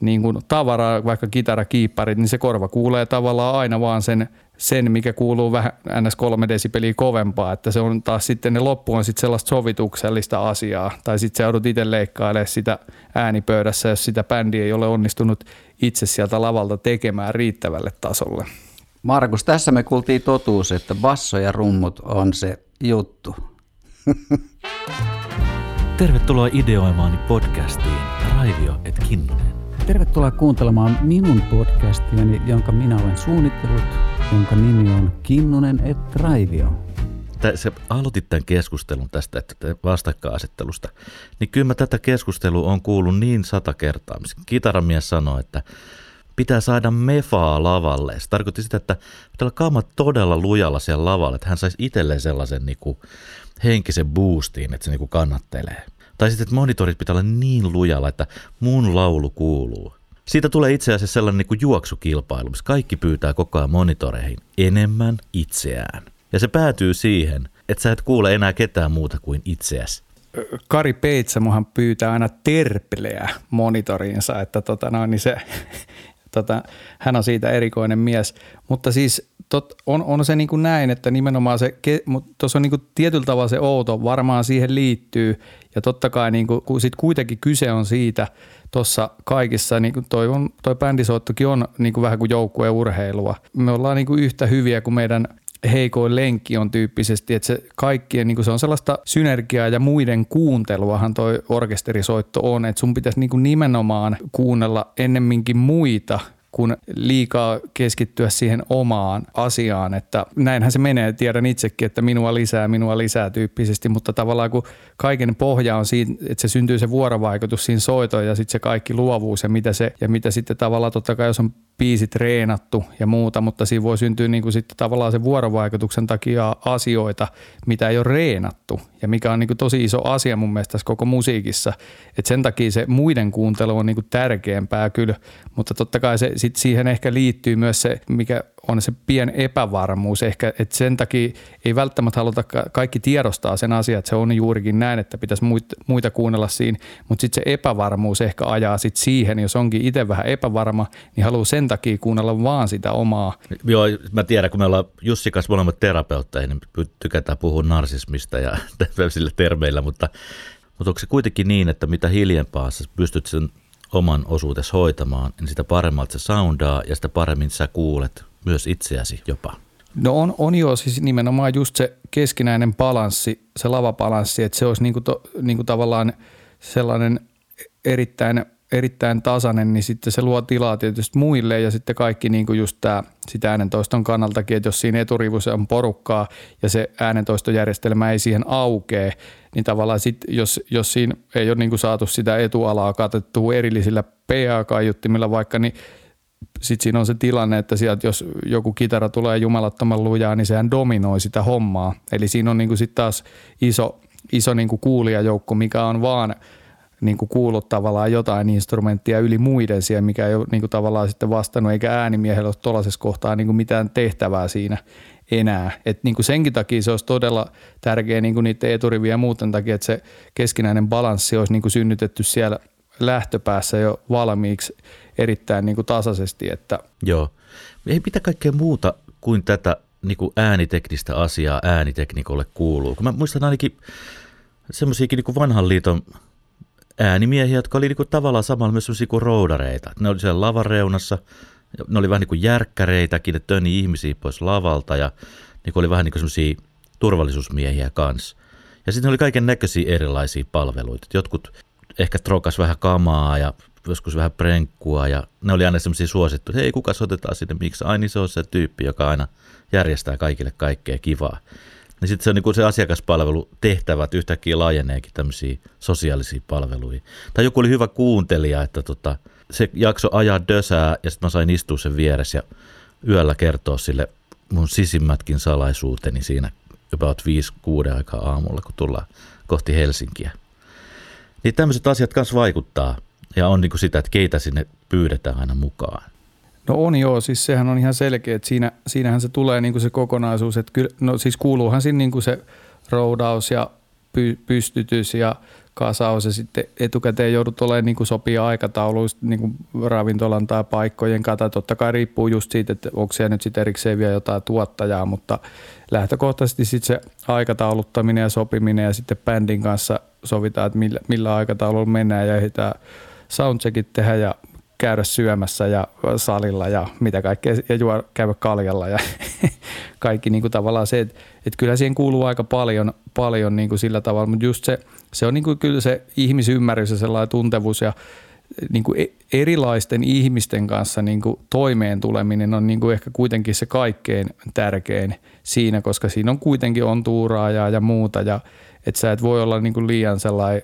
niin kuin tavaraa, vaikka kitarakiipparit, niin se korva kuulee tavallaan aina vaan sen, sen mikä kuuluu vähän ns. kolme desibeliä kovempaa, että se on taas sitten ne loppu on sitten sellaista sovituksellista asiaa, tai sitten se joudut itse leikkailemaan sitä äänipöydässä, jos sitä bändi ei ole onnistunut itse sieltä lavalta tekemään riittävälle tasolle. Markus, tässä me kuultiin totuus, että basso ja rummut on se juttu. Tervetuloa ideoimaani podcastiin Raivio et Kinnunen. Tervetuloa kuuntelemaan minun podcastiani, jonka minä olen suunnitellut, jonka nimi on Kinnunen et Raivio. Se aloitit tämän keskustelun tästä että vastakkainasettelusta, niin kyllä mä tätä keskustelua on kuullut niin sata kertaa. Kitaramies sanoi, että pitää saada mefaa lavalle. Se tarkoitti sitä, että pitää olla kaamat todella lujalla siellä lavalla, että hän saisi itselleen sellaisen niin kuin, henkisen boostin, että se niin kuin kannattelee. Tai sitten, että monitorit pitää olla niin lujalla, että mun laulu kuuluu. Siitä tulee itse asiassa sellainen niin kuin juoksukilpailu, missä kaikki pyytää koko ajan monitoreihin enemmän itseään. Ja se päätyy siihen, että sä et kuule enää ketään muuta kuin itseäsi. Kari Peitsamohan pyytää aina terpeleä monitoriinsa, että tota, no, niin se, tota, hän on siitä erikoinen mies. Mutta siis tot, on, on se niin kuin näin, että nimenomaan se, tuossa on niin kuin tietyllä tavalla se outo, varmaan siihen liittyy. Ja totta kai niin kuin, sit kuitenkin kyse on siitä tuossa kaikissa, niin kuin toi, on, toi bändisoittokin on niin kuin vähän kuin joukkueurheilua. Me ollaan niin kuin yhtä hyviä kuin meidän heikoin lenkki on tyyppisesti, että se kaikkien, niin kuin se on sellaista synergiaa ja muiden kuunteluahan toi orkesterisoitto on, että sun pitäisi niin kuin nimenomaan kuunnella ennemminkin muita kuin liikaa keskittyä siihen omaan asiaan, että näinhän se menee, tiedän itsekin, että minua lisää, minua lisää tyyppisesti, mutta tavallaan kun kaiken pohja on siinä, että se syntyy se vuorovaikutus siinä soitoon ja sitten se kaikki luovuus ja mitä se, ja mitä sitten tavallaan totta kai jos on biisi treenattu ja muuta, mutta siinä voi syntyä niin kuin sitten tavallaan se vuorovaikutuksen takia asioita, mitä ei ole reenattu ja mikä on niin kuin tosi iso asia mun mielestä tässä koko musiikissa. Et sen takia se muiden kuuntelu on niin kuin tärkeämpää kyllä, mutta totta kai se, sit siihen ehkä liittyy myös se, mikä on se pien epävarmuus ehkä, että sen takia ei välttämättä haluta kaikki tiedostaa sen asian, että se on juurikin näin, että pitäisi muita, kuunnella siinä, mutta sitten se epävarmuus ehkä ajaa sitten siihen, jos onkin itse vähän epävarma, niin haluaa sen takia kuunnella vaan sitä omaa. Joo, mä tiedän, kun me ollaan Jussi kanssa molemmat terapeutteja, niin tykätään puhua narsismista ja tämmöisillä termeillä, mutta, mutta onko se kuitenkin niin, että mitä hiljempaa sä pystyt sen oman osuutesi hoitamaan, niin sitä paremmalta se soundaa ja sitä paremmin sä kuulet myös itseäsi jopa. No on, on jo siis nimenomaan just se keskinäinen balanssi, se lavabalanssi, että se olisi niinku to, niinku tavallaan sellainen erittäin, erittäin tasainen, niin sitten se luo tilaa tietysti muille ja sitten kaikki niinku just tämä sitä äänentoiston kannaltakin, että jos siinä eturivussa on porukkaa ja se äänentoistojärjestelmä ei siihen aukee, niin tavallaan sit, jos, jos siinä ei ole niinku saatu sitä etualaa katettua erillisillä PA-kaiuttimilla vaikka, niin sitten siinä on se tilanne, että sieltä jos joku kitara tulee jumalattoman lujaa, niin sehän dominoi sitä hommaa. Eli siinä on niinku sitten taas iso, iso niinku kuulijajoukko, mikä on vaan niinku kuullut tavallaan jotain instrumenttia yli muiden siellä, mikä ei ole niinku tavallaan sitten vastannut, eikä äänimiehellä ole tuollaisessa kohtaa niinku mitään tehtävää siinä enää. Et niinku senkin takia se olisi todella tärkeä niinku niiden eturivien ja muuten takia, että se keskinäinen balanssi olisi niinku synnytetty siellä lähtöpäässä jo valmiiksi – erittäin niin kuin tasaisesti. Että. Joo. Ei mitä kaikkea muuta kuin tätä niin kuin ääniteknistä asiaa ääniteknikolle kuuluu. Kun mä muistan ainakin semmoisiakin niin vanhan liiton äänimiehiä, jotka oli niin kuin tavallaan samalla myös kuin roudareita. Ne oli siellä lavan reunassa, ne oli vähän niin kuin järkkäreitäkin, että töni ihmisiä pois lavalta ja niin oli vähän niin kuin turvallisuusmiehiä kanssa. Ja sitten oli kaiken näköisiä erilaisia palveluita. Jotkut ehkä trokas vähän kamaa ja joskus vähän prenkkua ja ne oli aina semmoisia suosittu, hei kuka otetaan sinne, miksi, ai niin se on se tyyppi, joka aina järjestää kaikille kaikkea kivaa. Niin sitten se niin se asiakaspalvelu tehtävät yhtäkkiä laajeneekin tämmöisiä sosiaalisia palveluja. Tai joku oli hyvä kuuntelija, että tota, se jakso ajaa dösää ja sitten mä sain istua sen vieressä ja yöllä kertoa sille mun sisimmätkin salaisuuteni siinä about 5-6 aikaa aamulla, kun tullaan kohti Helsinkiä. Niin tämmöiset asiat kanssa vaikuttaa ja on niin kuin sitä, että keitä sinne pyydetään aina mukaan. No on joo, siis sehän on ihan selkeä, että siinä, siinähän se tulee niin kuin se kokonaisuus, että kyllä, no siis kuuluuhan siinä niin kuin se roudaus ja py, pystytys ja kasaus ja sitten etukäteen joudut olemaan niin kuin sopia aikatauluista niin kuin ravintolan tai paikkojen kata. Totta kai riippuu just siitä, että onko siellä nyt sitten erikseen vielä jotain tuottajaa, mutta lähtökohtaisesti sitten se aikatauluttaminen ja sopiminen ja sitten bändin kanssa sovitaan, että millä, millä aikataululla mennään ja ehditään – soundcheckit tehdä ja käydä syömässä ja salilla ja mitä kaikkea, ja juo, käydä kaljalla ja kaikki niin kuin tavallaan se, että, että kyllä siihen kuuluu aika paljon, paljon niin kuin sillä tavalla, mutta just se, se on niin kuin kyllä se ihmisymmärrys ja sellainen tuntevuus ja niin kuin e-, erilaisten ihmisten kanssa niin kuin toimeen tuleminen on niin kuin ehkä kuitenkin se kaikkein tärkein siinä, koska siinä on kuitenkin on tuuraajaa ja muuta ja että sä et voi olla niin kuin liian sellainen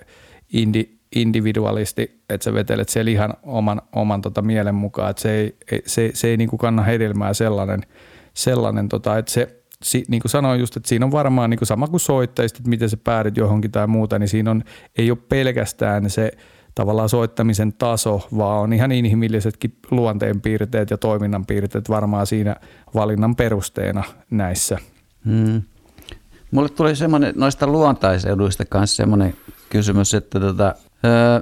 indi, individualisti, että sä vetelet siellä ihan oman, oman tota mielen mukaan, että se ei, se, se ei niin kuin kanna hedelmää sellainen, sellainen tota, että se, si, niin kuin sanoin just, että siinä on varmaan niin kuin sama kuin soittajista, että miten se päädyt johonkin tai muuta, niin siinä on, ei ole pelkästään se tavallaan soittamisen taso, vaan on ihan inhimillisetkin luonteenpiirteet ja toiminnan piirteet varmaan siinä valinnan perusteena näissä. Hmm. Mulle tuli semmoinen noista luontaiseduista kanssa semmoinen kysymys, että tota, öö,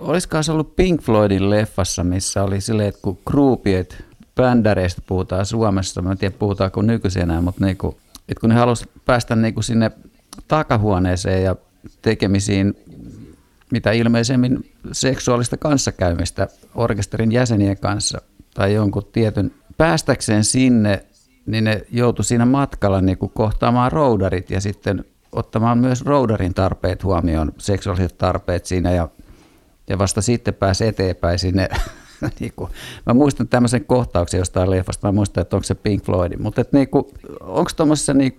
olisiko se ollut Pink Floydin leffassa, missä oli silleen, että kun groupiet bändäreistä puhutaan Suomessa, mä en tiedä puhutaanko nykyisin enää, mutta niinku, että kun ne halusi päästä niinku sinne takahuoneeseen ja tekemisiin mitä ilmeisemmin seksuaalista kanssakäymistä orkesterin jäsenien kanssa tai jonkun tietyn päästäkseen sinne, niin ne joutui siinä matkalla niin kuin kohtaamaan roudarit ja sitten ottamaan myös roudarin tarpeet huomioon, seksuaaliset tarpeet siinä ja, ja vasta sitten pääsi eteenpäin sinne. niin kuin, mä muistan tämmöisen kohtauksen jostain leffasta, mä muistan, että onko se Pink Floyd, mutta niin onko tuommoisessa niin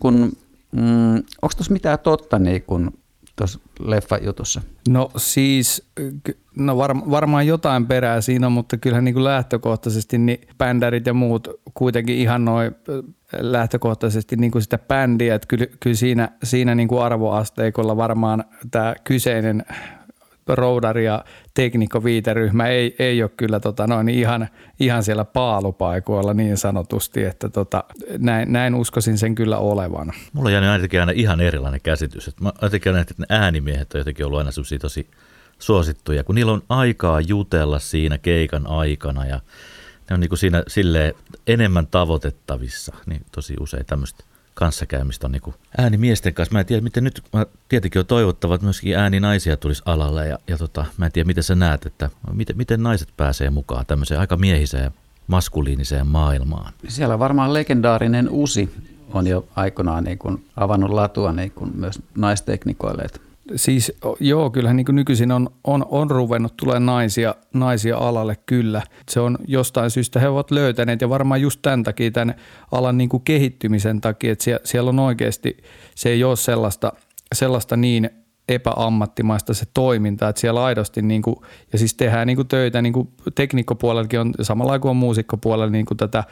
mm, onko tuossa mitään totta niin kuin, tuossa leffajutussa? No siis, no var, varmaan jotain perää siinä on, mutta kyllähän niin kuin lähtökohtaisesti niin bändärit ja muut kuitenkin ihan noin lähtökohtaisesti niin kuin sitä bändiä, että kyllä, kyllä siinä, siinä niin kuin arvoasteikolla varmaan tämä kyseinen roudari ja teknikko-viiteryhmä ei, ei ole kyllä tota noin, ihan, ihan siellä paalupaikoilla niin sanotusti, että tota, näin, näin uskoisin sen kyllä olevan. Mulla on jäänyt ainakin aina ihan erilainen käsitys. Mä jotenkin että ne äänimiehet on jotenkin ollut aina tosi suosittuja, kun niillä on aikaa jutella siinä keikan aikana ja ne on niin kuin siinä silleen enemmän tavoitettavissa, niin tosi usein tämmöistä kanssakäymistä on niin ääni miesten kanssa. Mä en tiedä, miten nyt, mä tietenkin on toivottava, että myöskin ääni naisia tulisi alalle ja, ja tota, mä en tiedä, miten sä näet, että miten, miten naiset pääsee mukaan tämmöiseen aika miehiseen maskuliiniseen maailmaan. Siellä varmaan legendaarinen Usi on jo aikoinaan niin kuin avannut latua niin kuin myös naisteknikoille. Että Siis joo, kyllähän niin nykyisin on, on, on ruvennut tulee naisia, naisia alalle kyllä. Se on jostain syystä he ovat löytäneet ja varmaan just tämän takia, tämän alan niin kuin kehittymisen takia, että siellä, siellä on oikeasti, se ei ole sellaista, sellaista niin epäammattimaista se toiminta, että siellä aidosti niin kuin, ja siis tehdään niin kuin töitä niin kuin teknikkopuolellakin on samalla kuin on muusikkopuolella niin kuin tätä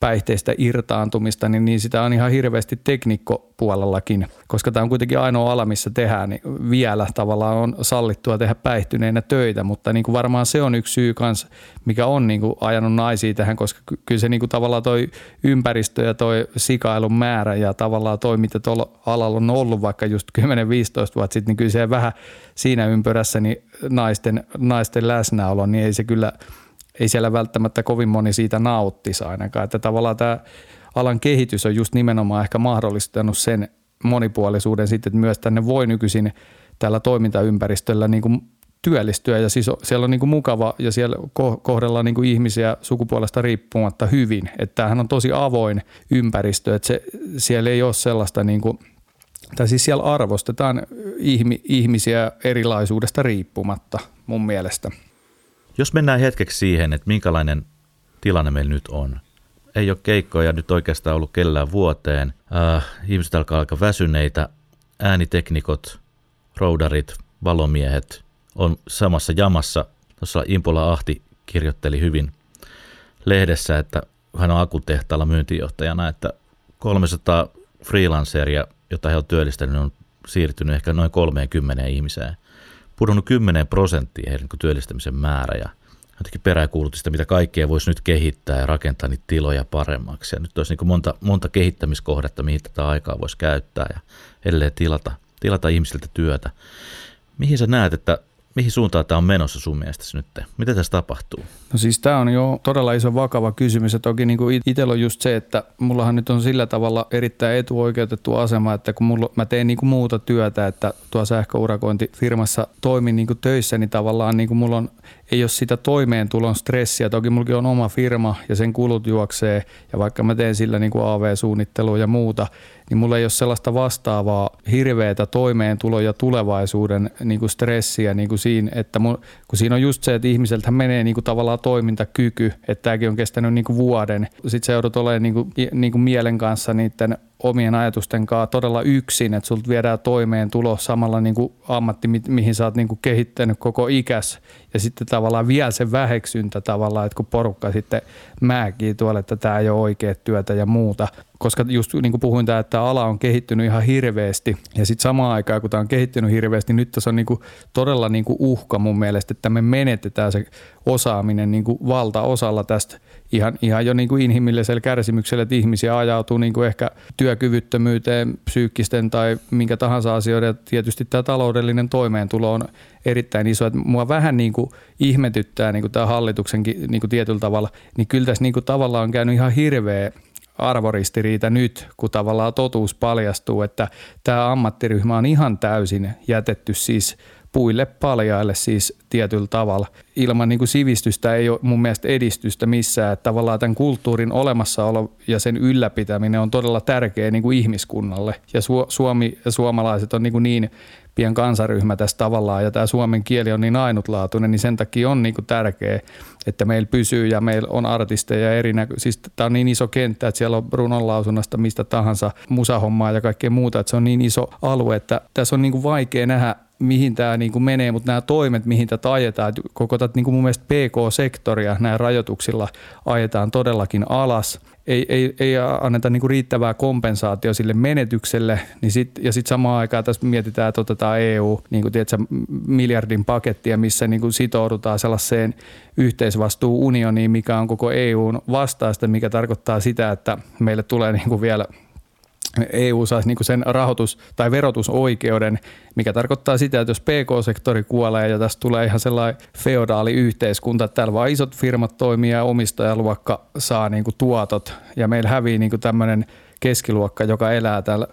päihteistä irtaantumista, niin, niin sitä on ihan hirveästi teknikkopuolellakin, koska tämä on kuitenkin ainoa ala, missä tehdään niin vielä tavallaan on sallittua tehdä päihtyneenä töitä, mutta niin kuin varmaan se on yksi syy kanssa, mikä on niin kuin ajanut naisia tähän, koska kyllä se niin kuin tavallaan toi ympäristö ja toi sikailun määrä ja tavallaan toi, mitä tuolla alalla on ollut vaikka just 10-15 vuotta sitten, niin kyllä se vähän siinä ympyrässä niin naisten, naisten läsnäolo, niin ei se kyllä – ei siellä välttämättä kovin moni siitä nauttisi ainakaan. Että tavallaan tämä alan kehitys on just nimenomaan ehkä mahdollistanut sen monipuolisuuden sitten, että myös tänne voi nykyisin tällä toimintaympäristöllä niin kuin työllistyä ja siis siellä on niin kuin mukava ja siellä kohdellaan niin kuin ihmisiä sukupuolesta riippumatta hyvin. Että tämähän on tosi avoin ympäristö, että se, siellä ei ole sellaista niin kuin, tai siis siellä arvostetaan ihmisiä erilaisuudesta riippumatta mun mielestä. Jos mennään hetkeksi siihen, että minkälainen tilanne meillä nyt on. Ei ole keikkoja nyt oikeastaan ollut kellään vuoteen. Äh, ihmiset alkaa aika väsyneitä. Ääniteknikot, roudarit, valomiehet on samassa jamassa. Tuossa Impola Ahti kirjoitteli hyvin lehdessä, että hän on akutehtaalla myyntijohtajana, että 300 freelanceria, jota he on työllistänyt, on siirtynyt ehkä noin 30 ihmiseen – pudonnut 10 prosenttia heidän niin työllistämisen määrä ja jotenkin peräkuulutti sitä, mitä kaikkea voisi nyt kehittää ja rakentaa niitä tiloja paremmaksi. Ja nyt olisi niin monta, monta kehittämiskohdetta, mihin tätä aikaa voisi käyttää ja edelleen tilata, tilata ihmisiltä työtä. Mihin sä näet, että mihin suuntaan tämä on menossa sun mielestäsi nyt? Mitä tässä tapahtuu? No siis tämä on jo todella iso vakava kysymys ja toki niin kuin itsellä on just se, että mullahan nyt on sillä tavalla erittäin etuoikeutettu asema, että kun mulla, mä teen niin kuin muuta työtä, että tuo sähköurakointifirmassa toimin niin kuin töissä, niin tavallaan niin kuin mulla on ei ole sitä toimeentulon stressiä. Toki mullakin on oma firma ja sen kulut juoksee ja vaikka mä teen sillä niin kuin AV-suunnittelua ja muuta, niin mulla ei ole sellaista vastaavaa hirveätä toimeentulo- ja tulevaisuuden niin kuin stressiä niin kuin siinä, että mun, kun siinä on just se, että ihmiseltä menee niin kuin tavallaan toimintakyky, että tämäkin on kestänyt niin kuin vuoden. Sitten sä joudut olemaan niin kuin, niin kuin mielen kanssa niiden omien ajatusten kanssa todella yksin, että sulta viedään toimeen tulo samalla niin kuin ammatti, mihin sä oot niin kuin kehittänyt koko ikäs. Ja sitten tavallaan vielä se väheksyntä tavallaan, että kun porukka sitten määkii tuolla, että tämä ei ole oikea työtä ja muuta. Koska just niin kuin puhuin tämä, että ala on kehittynyt ihan hirveästi ja sitten samaan aikaan, kun tämä on kehittynyt hirveästi, nyt tässä on niin kuin todella niin kuin uhka mun mielestä, että me menetetään se osaaminen niin kuin valtaosalla tästä ihan, ihan jo niin kuin inhimillisellä kärsimyksellä, että ihmisiä ajautuu niin kuin ehkä työkyvyttömyyteen, psyykkisten tai minkä tahansa asioiden. Ja tietysti tämä taloudellinen toimeentulo on erittäin iso. Että mua vähän niin kuin ihmetyttää niin kuin tämä hallituksenkin niin kuin tietyllä tavalla, niin kyllä tässä niin kuin tavallaan on käynyt ihan hirveä arvoristiriita nyt, kun tavallaan totuus paljastuu, että tämä ammattiryhmä on ihan täysin jätetty siis puille paljaille siis tietyllä tavalla. Ilman niin kuin sivistystä ei ole mun mielestä edistystä missään. Että tavallaan tämän kulttuurin olemassaolo ja sen ylläpitäminen on todella tärkeä niin kuin ihmiskunnalle. Ja Suomi ja suomalaiset on niin, kuin niin pien kansaryhmä tässä tavallaan ja tämä suomen kieli on niin ainutlaatuinen, niin sen takia on niin kuin tärkeä, että meillä pysyy ja meillä on artisteja eri näkö- siis tämä on niin iso kenttä, että siellä on runonlausunnasta mistä tahansa musahommaa ja kaikkea muuta, että se on niin iso alue, että tässä on niin kuin vaikea nähdä mihin tämä niin kuin menee, mutta nämä toimet, mihin tätä ajetaan, koko tätä niin kuin mun mielestä PK-sektoria näillä rajoituksilla ajetaan todellakin alas. Ei, ei, ei anneta niin kuin riittävää kompensaatio sille menetykselle, niin sit, ja sitten samaan aikaan tässä mietitään, että otetaan EU niin kuin, tiedätkö, miljardin pakettia, missä niin kuin sitoudutaan sellaiseen yhteisvastuuunioniin, mikä on koko EUn vastaista, mikä tarkoittaa sitä, että meille tulee niin kuin vielä – EU saisi niin sen rahoitus- tai verotusoikeuden, mikä tarkoittaa sitä, että jos PK-sektori kuolee ja tästä tulee ihan sellainen feodaali yhteiskunta, että täällä vaan isot firmat toimii ja omistajaluokka saa niin tuotot ja meillä hävii niin tämmöinen keskiluokka, joka elää täällä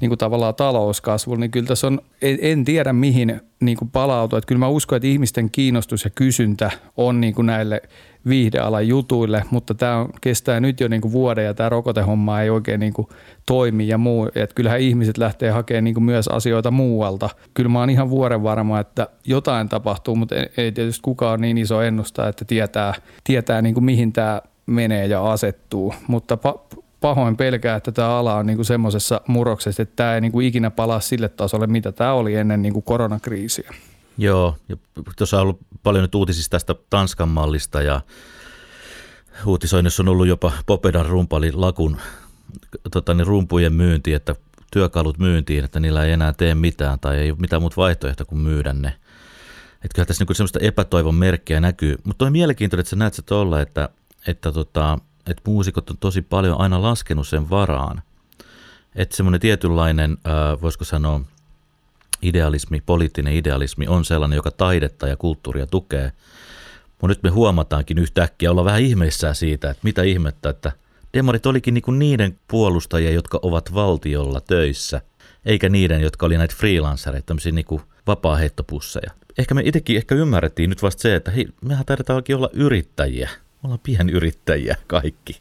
niin kuin tavallaan talouskasvulla, niin kyllä tässä on, en, tiedä mihin niin palautua. Että kyllä mä uskon, että ihmisten kiinnostus ja kysyntä on niin kuin näille viihdealan jutuille, mutta tämä kestää nyt jo niin kuin vuoden ja tämä rokotehomma ei oikein niin kuin toimi ja muu. Että kyllähän ihmiset lähtee hakemaan niin kuin myös asioita muualta. Kyllä mä oon ihan vuoren varma, että jotain tapahtuu, mutta ei tietysti kukaan ole niin iso ennusta, että tietää, tietää niin kuin mihin tämä menee ja asettuu. Mutta pa- pahoin pelkää, että tämä ala on niin semmoisessa murroksessa, että tämä ei niin kuin ikinä palaa sille tasolle, mitä tämä oli ennen niin kuin koronakriisiä. Joo, ja tuossa on ollut paljon nyt uutisista tästä Tanskan mallista ja uutisoinnissa on ollut jopa Popedan rumpali lakun tota, niin rumpujen myynti, että työkalut myyntiin, että niillä ei enää tee mitään tai ei ole mitään muuta vaihtoehtoa kuin myydä ne. Että kyllä tässä niin semmoista epätoivon merkkiä näkyy. Mutta on mielenkiintoinen, että sä näet se tuolla, että, että, tota, että muusikot on tosi paljon aina laskenut sen varaan. Että semmoinen tietynlainen, voisiko sanoa, idealismi, poliittinen idealismi on sellainen, joka taidetta ja kulttuuria tukee. Mutta nyt me huomataankin yhtäkkiä olla vähän ihmeissään siitä, että mitä ihmettä, että demarit olikin niinku niiden puolustajia, jotka ovat valtiolla töissä, eikä niiden, jotka oli näitä freelancereita, tämmöisiä niinku vapaa-heittopusseja. Ehkä me itsekin ehkä ymmärrettiin nyt vasta se, että hei, mehän taidetaankin olla yrittäjiä. Me ollaan pienyrittäjiä kaikki,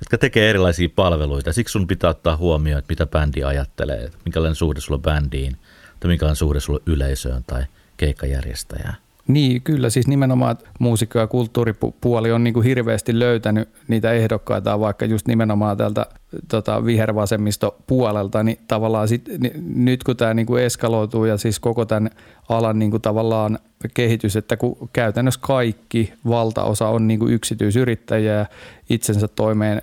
jotka tekee erilaisia palveluita. Siksi sun pitää ottaa huomioon, että mitä bändi ajattelee, minkälainen suhde sulla on bändiin – että minkälainen suhde sulla on yleisöön tai keikkajärjestäjään. Niin, kyllä siis nimenomaan muusikko- ja kulttuuripuoli on niin kuin hirveästi löytänyt niitä ehdokkaita, vaikka just nimenomaan tältä tota, vihervasemmistopuolelta, niin tavallaan sit, niin, nyt kun tämä niin kuin eskaloituu ja siis koko tämän alan niin kuin tavallaan kehitys, että kun käytännössä kaikki valtaosa on niin kuin yksityisyrittäjiä ja itsensä toimeen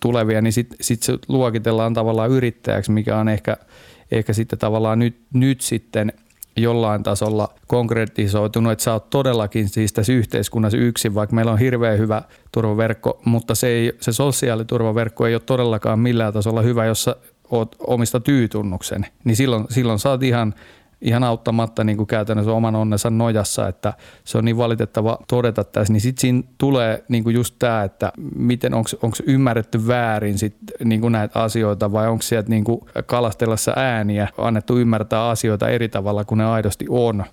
tulevia, niin sitten sit se luokitellaan tavallaan yrittäjäksi, mikä on ehkä – ehkä sitten tavallaan nyt, nyt sitten jollain tasolla konkretisoitunut, että sä oot todellakin siis tässä yhteiskunnassa yksin, vaikka meillä on hirveän hyvä turvaverkko, mutta se, ei, se sosiaaliturvaverkko ei ole todellakaan millään tasolla hyvä, jos sä oot omista tyytunnuksen, niin silloin, silloin sä oot ihan ihan auttamatta niin kuin käytännössä oman onnensa nojassa, että se on niin valitettava todeta tässä, niin sitten siinä tulee niin kuin just tämä, että miten onko ymmärretty väärin sit, niin kuin näitä asioita vai onko sieltä niin kuin kalastellessa ääniä annettu ymmärtää asioita eri tavalla kuin ne aidosti on.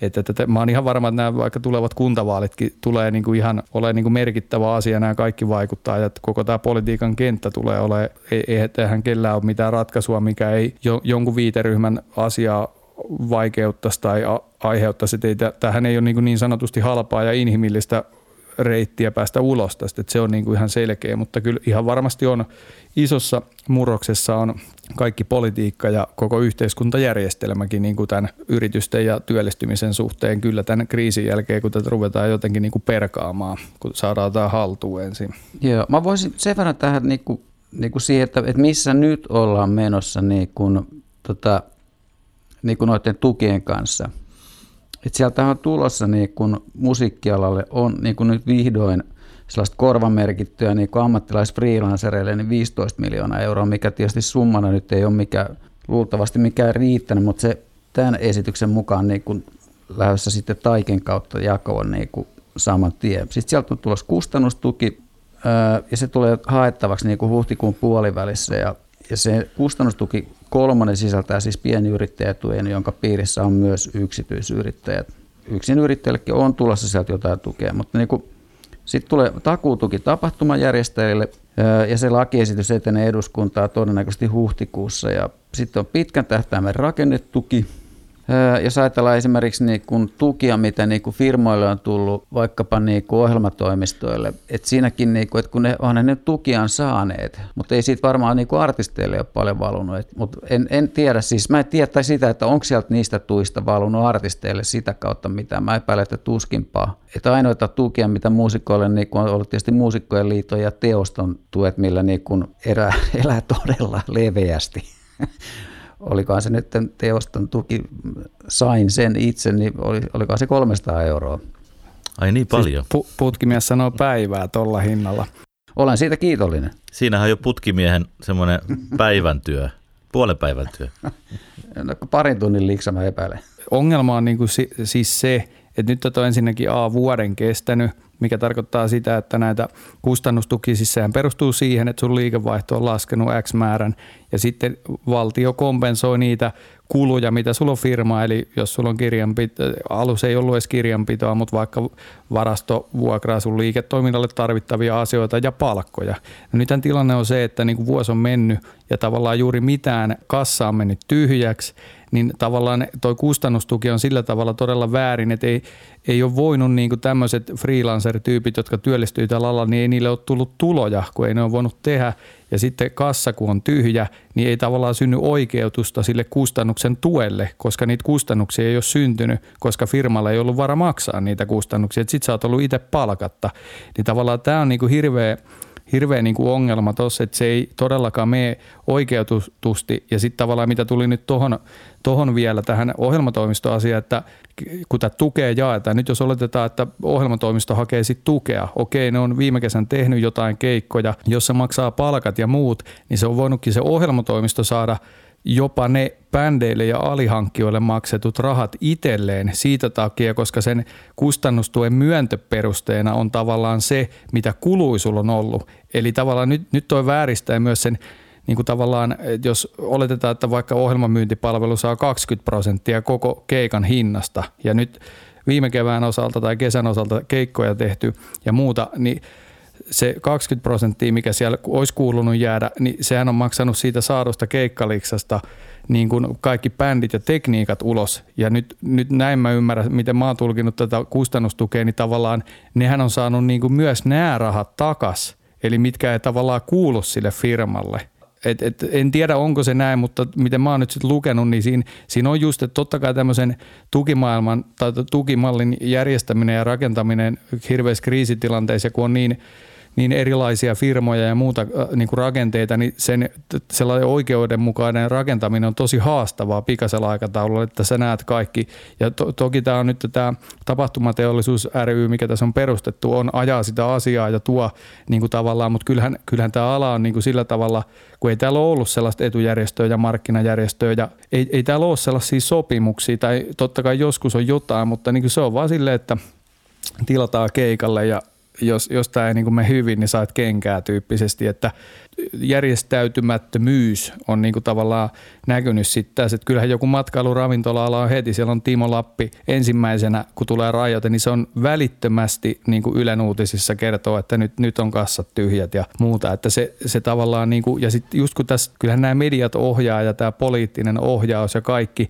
Että, että, mä oon ihan varma, että nämä vaikka tulevat kuntavaalitkin tulee niin kuin ihan ole niin kuin merkittävä asia, nämä kaikki vaikuttaa, että koko tämä politiikan kenttä tulee olemaan, ei, eihän kellään ole mitään ratkaisua, mikä ei jo, jonkun viiteryhmän asiaa vaikeuttaisi tai aiheuttaisi, että tämähän ei ole niin, niin sanotusti halpaa ja inhimillistä reittiä päästä ulos tästä, että se on niin kuin ihan selkeä, mutta kyllä ihan varmasti on isossa murroksessa on kaikki politiikka ja koko yhteiskuntajärjestelmäkin niin kuin tämän yritysten ja työllistymisen suhteen kyllä tämän kriisin jälkeen, kun tätä ruvetaan jotenkin niin kuin perkaamaan, kun saadaan tämä haltuun ensin. Joo, mä voisin sen verran tähän niin kuin niin kuin siihen, että, että missä nyt ollaan menossa niin kuin, tota, niin kuin noiden tukien kanssa. Et sieltä on tulossa niin kuin musiikkialalle on niin kuin nyt vihdoin sellaista korvamerkittyä niin ammattilaisfreelancereille niin 15 miljoonaa euroa, mikä tietysti summana nyt ei ole mikä, luultavasti mikään riittänyt, mutta se tämän esityksen mukaan niin kuin lähdössä sitten taiken kautta jakoon niin kuin saman tien. Sitten sieltä on tulossa kustannustuki ja se tulee haettavaksi niin kuin huhtikuun puolivälissä ja, ja se kustannustuki kolmonen sisältää siis pienyrittäjätujen, jonka piirissä on myös yksityisyrittäjät. Yksin yrittäjällekin on tulossa sieltä jotain tukea, mutta niin kuin sitten tulee takuutuki tapahtumajärjestäjille ja se lakiesitys etenee eduskuntaa todennäköisesti huhtikuussa. Ja sitten on pitkän tähtäimen rakennetuki, jos ajatellaan esimerkiksi niin kuin tukia, mitä niin kuin firmoille on tullut vaikkapa niin kuin ohjelmatoimistoille, että siinäkin, niin kuin, että kun ne on ne tukiaan saaneet, mutta ei siitä varmaan niin kuin artisteille ole paljon valunut. Et, mutta en, en, tiedä, siis mä en tiedä sitä, että onko sieltä niistä tuista valunut artisteille sitä kautta mitä. Mä epäilen, että tuskinpaa. Että ainoita tukia, mitä muusikoille niin kuin on ollut tietysti muusikkojen liiton ja teoston tuet, millä niin kuin erää, elää todella leveästi olikohan se nyt teoston tuki, sain sen itse, niin oli, olikohan se 300 euroa. Ai niin paljon. Siis pu- putkimies sanoo päivää tuolla hinnalla. Olen siitä kiitollinen. Siinähän on jo putkimiehen semmoinen päivän työ, puolen päivän työ. No, parin tunnin liiksa mä epäilen. Ongelma on niin kuin si- siis se, että nyt on ensinnäkin A vuoden kestänyt – mikä tarkoittaa sitä, että näitä kustannustuki siis perustuu siihen, että sun liikevaihto on laskenut X määrän. Ja sitten valtio kompensoi niitä kuluja, mitä sulla on firma, eli jos sulla on kirjanpito, alus ei ollut edes kirjanpitoa, mutta vaikka varasto vuokraa sun liiketoiminnalle tarvittavia asioita ja palkkoja. No nythän tilanne on se, että niin kuin vuosi on mennyt ja tavallaan juuri mitään kassa on mennyt tyhjäksi, niin tavallaan toi kustannustuki on sillä tavalla todella väärin, että ei, ei ole voinut niin tämmöiset freelancer-tyypit, jotka työllistyy tällä alalla, niin ei niille ole tullut tuloja, kun ei ne ole voinut tehdä. Ja sitten kassa, kun on tyhjä, niin ei tavallaan synny oikeutusta sille kustannuksen tuelle, koska niitä kustannuksia ei ole syntynyt, koska firmalla ei ollut vara maksaa niitä kustannuksia. Sitten sä oot ollut itse palkatta. Niin tavallaan tämä on niin kuin hirveä hirveä niin kuin ongelma tuossa, että se ei todellakaan mene oikeutusti. Ja sitten tavallaan mitä tuli nyt tuohon tohon vielä tähän ohjelmatoimistoasiaan, että kun tämä tukea jaetaan, nyt jos oletetaan, että ohjelmatoimisto hakee sitten tukea, okei, ne on viime kesän tehnyt jotain keikkoja, jossa maksaa palkat ja muut, niin se on voinutkin se ohjelmatoimisto saada – jopa ne bändeille ja alihankkijoille maksetut rahat itselleen siitä takia, koska sen kustannustuen myöntöperusteena on tavallaan se, mitä kului sulla on ollut. Eli tavallaan nyt, nyt toi vääristää myös sen niin kuin tavallaan, jos oletetaan, että vaikka ohjelmamyyntipalvelu saa 20 prosenttia koko keikan hinnasta ja nyt viime kevään osalta tai kesän osalta keikkoja tehty ja muuta, niin se 20 prosenttia, mikä siellä olisi kuulunut jäädä, niin sehän on maksanut siitä saadusta keikkaliksasta niin kuin kaikki bändit ja tekniikat ulos. Ja nyt, nyt näin mä ymmärrän, miten mä oon tulkinut tätä kustannustukea, niin tavallaan nehän on saanut niin kuin myös nämä rahat takas, eli mitkä ei tavallaan kuulu sille firmalle. Et, et, en tiedä, onko se näin, mutta miten mä oon nyt sitten lukenut, niin siinä, siinä on just, että totta kai tämmöisen tukimaailman tai tukimallin järjestäminen ja rakentaminen hirveässä kriisitilanteissa, kun on niin – niin erilaisia firmoja ja muuta äh, niin kuin rakenteita, niin sen sellainen oikeudenmukainen rakentaminen on tosi haastavaa pikaisella aikataululla, että sä näet kaikki. Ja to, toki tämä on nyt tämä tapahtumateollisuus ry, mikä tässä on perustettu, on ajaa sitä asiaa ja tuo niin kuin tavallaan, mutta kyllähän, kyllähän tämä ala on niin kuin sillä tavalla, kun ei täällä ole ollut sellaista etujärjestöä ja markkinajärjestöä ja ei, ei täällä ole sellaisia sopimuksia tai totta kai joskus on jotain, mutta niin kuin se on vaan silleen, että tilataan keikalle ja jos, jos tämä ei niin mene hyvin, niin saat kenkää tyyppisesti, että järjestäytymättömyys on niin kuin tavallaan näkynyt sitten tässä, että kyllähän joku matkailuravintola-ala on heti, siellä on Timo Lappi ensimmäisenä, kun tulee rajoite, niin se on välittömästi niin kuin Ylen uutisissa kertoo, että nyt, nyt on kassat tyhjät ja muuta, että se, se tavallaan niin kuin, ja sitten just kun tässä, kyllähän nämä mediat ohjaa ja tämä poliittinen ohjaus ja kaikki,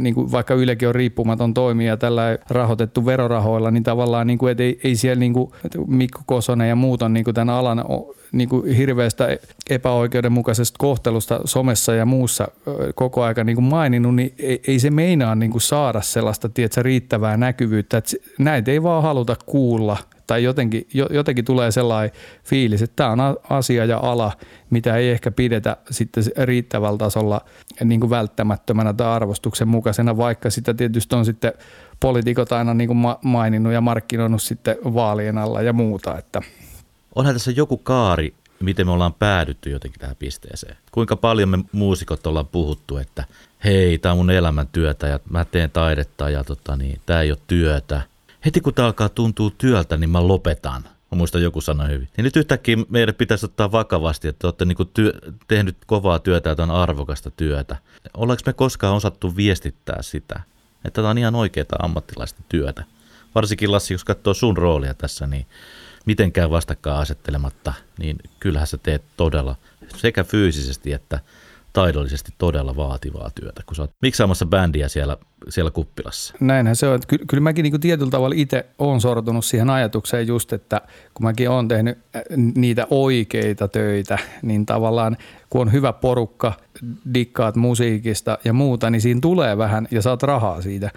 niin kuin vaikka Ylekin on riippumaton toimija tällä rahoitettu verorahoilla, niin tavallaan niin kuin, että ei, ei siellä niin kuin, Mikko Kosonen ja muut on niin kuin tämän alan niin kuin hirveästä epäoikeudenmukaisesta kohtelusta somessa ja muussa koko aika niin kuin maininnut, niin ei, ei se meinaa niin kuin saada sellaista tiedätkö, riittävää näkyvyyttä. Että näitä ei vaan haluta kuulla Tai jotenkin, jotenkin tulee sellainen fiilis, että tämä on asia ja ala, mitä ei ehkä pidetä sitten riittävällä tasolla niin kuin välttämättömänä tai arvostuksen mukaisena, vaikka sitä tietysti on sitten poliitikot aina niin kuin maininnut ja markkinoinut sitten vaalien alla ja muuta. Että. Onhan tässä joku kaari, miten me ollaan päädytty jotenkin tähän pisteeseen. Kuinka paljon me muusikot ollaan puhuttu, että hei, tämä on mun elämäntyötä ja mä teen taidetta ja tota, niin, tämä ei ole työtä. Heti kun tämä alkaa tuntua työltä, niin mä lopetan. Mä muistan joku sanoi hyvin. Niin nyt yhtäkkiä meidän pitäisi ottaa vakavasti, että olette niin työ, tehnyt kovaa työtä ja on arvokasta työtä. Ollaanko me koskaan osattu viestittää sitä, että tämä on ihan oikeaa ammattilaista työtä? Varsinkin Lassi, jos katsoo sun roolia tässä, niin mitenkään vastakkaan asettelematta, niin kyllähän sä teet todella sekä fyysisesti että taidollisesti todella vaativaa työtä, kun sä oot miksaamassa bändiä siellä, siellä kuppilassa. Näinhän se on. Ky- kyllä mäkin niin tietyllä tavalla itse olen sortunut siihen ajatukseen just, että kun mäkin olen tehnyt niitä oikeita töitä, niin tavallaan kun on hyvä porukka, dikkaat musiikista ja muuta, niin siinä tulee vähän ja saat rahaa siitä.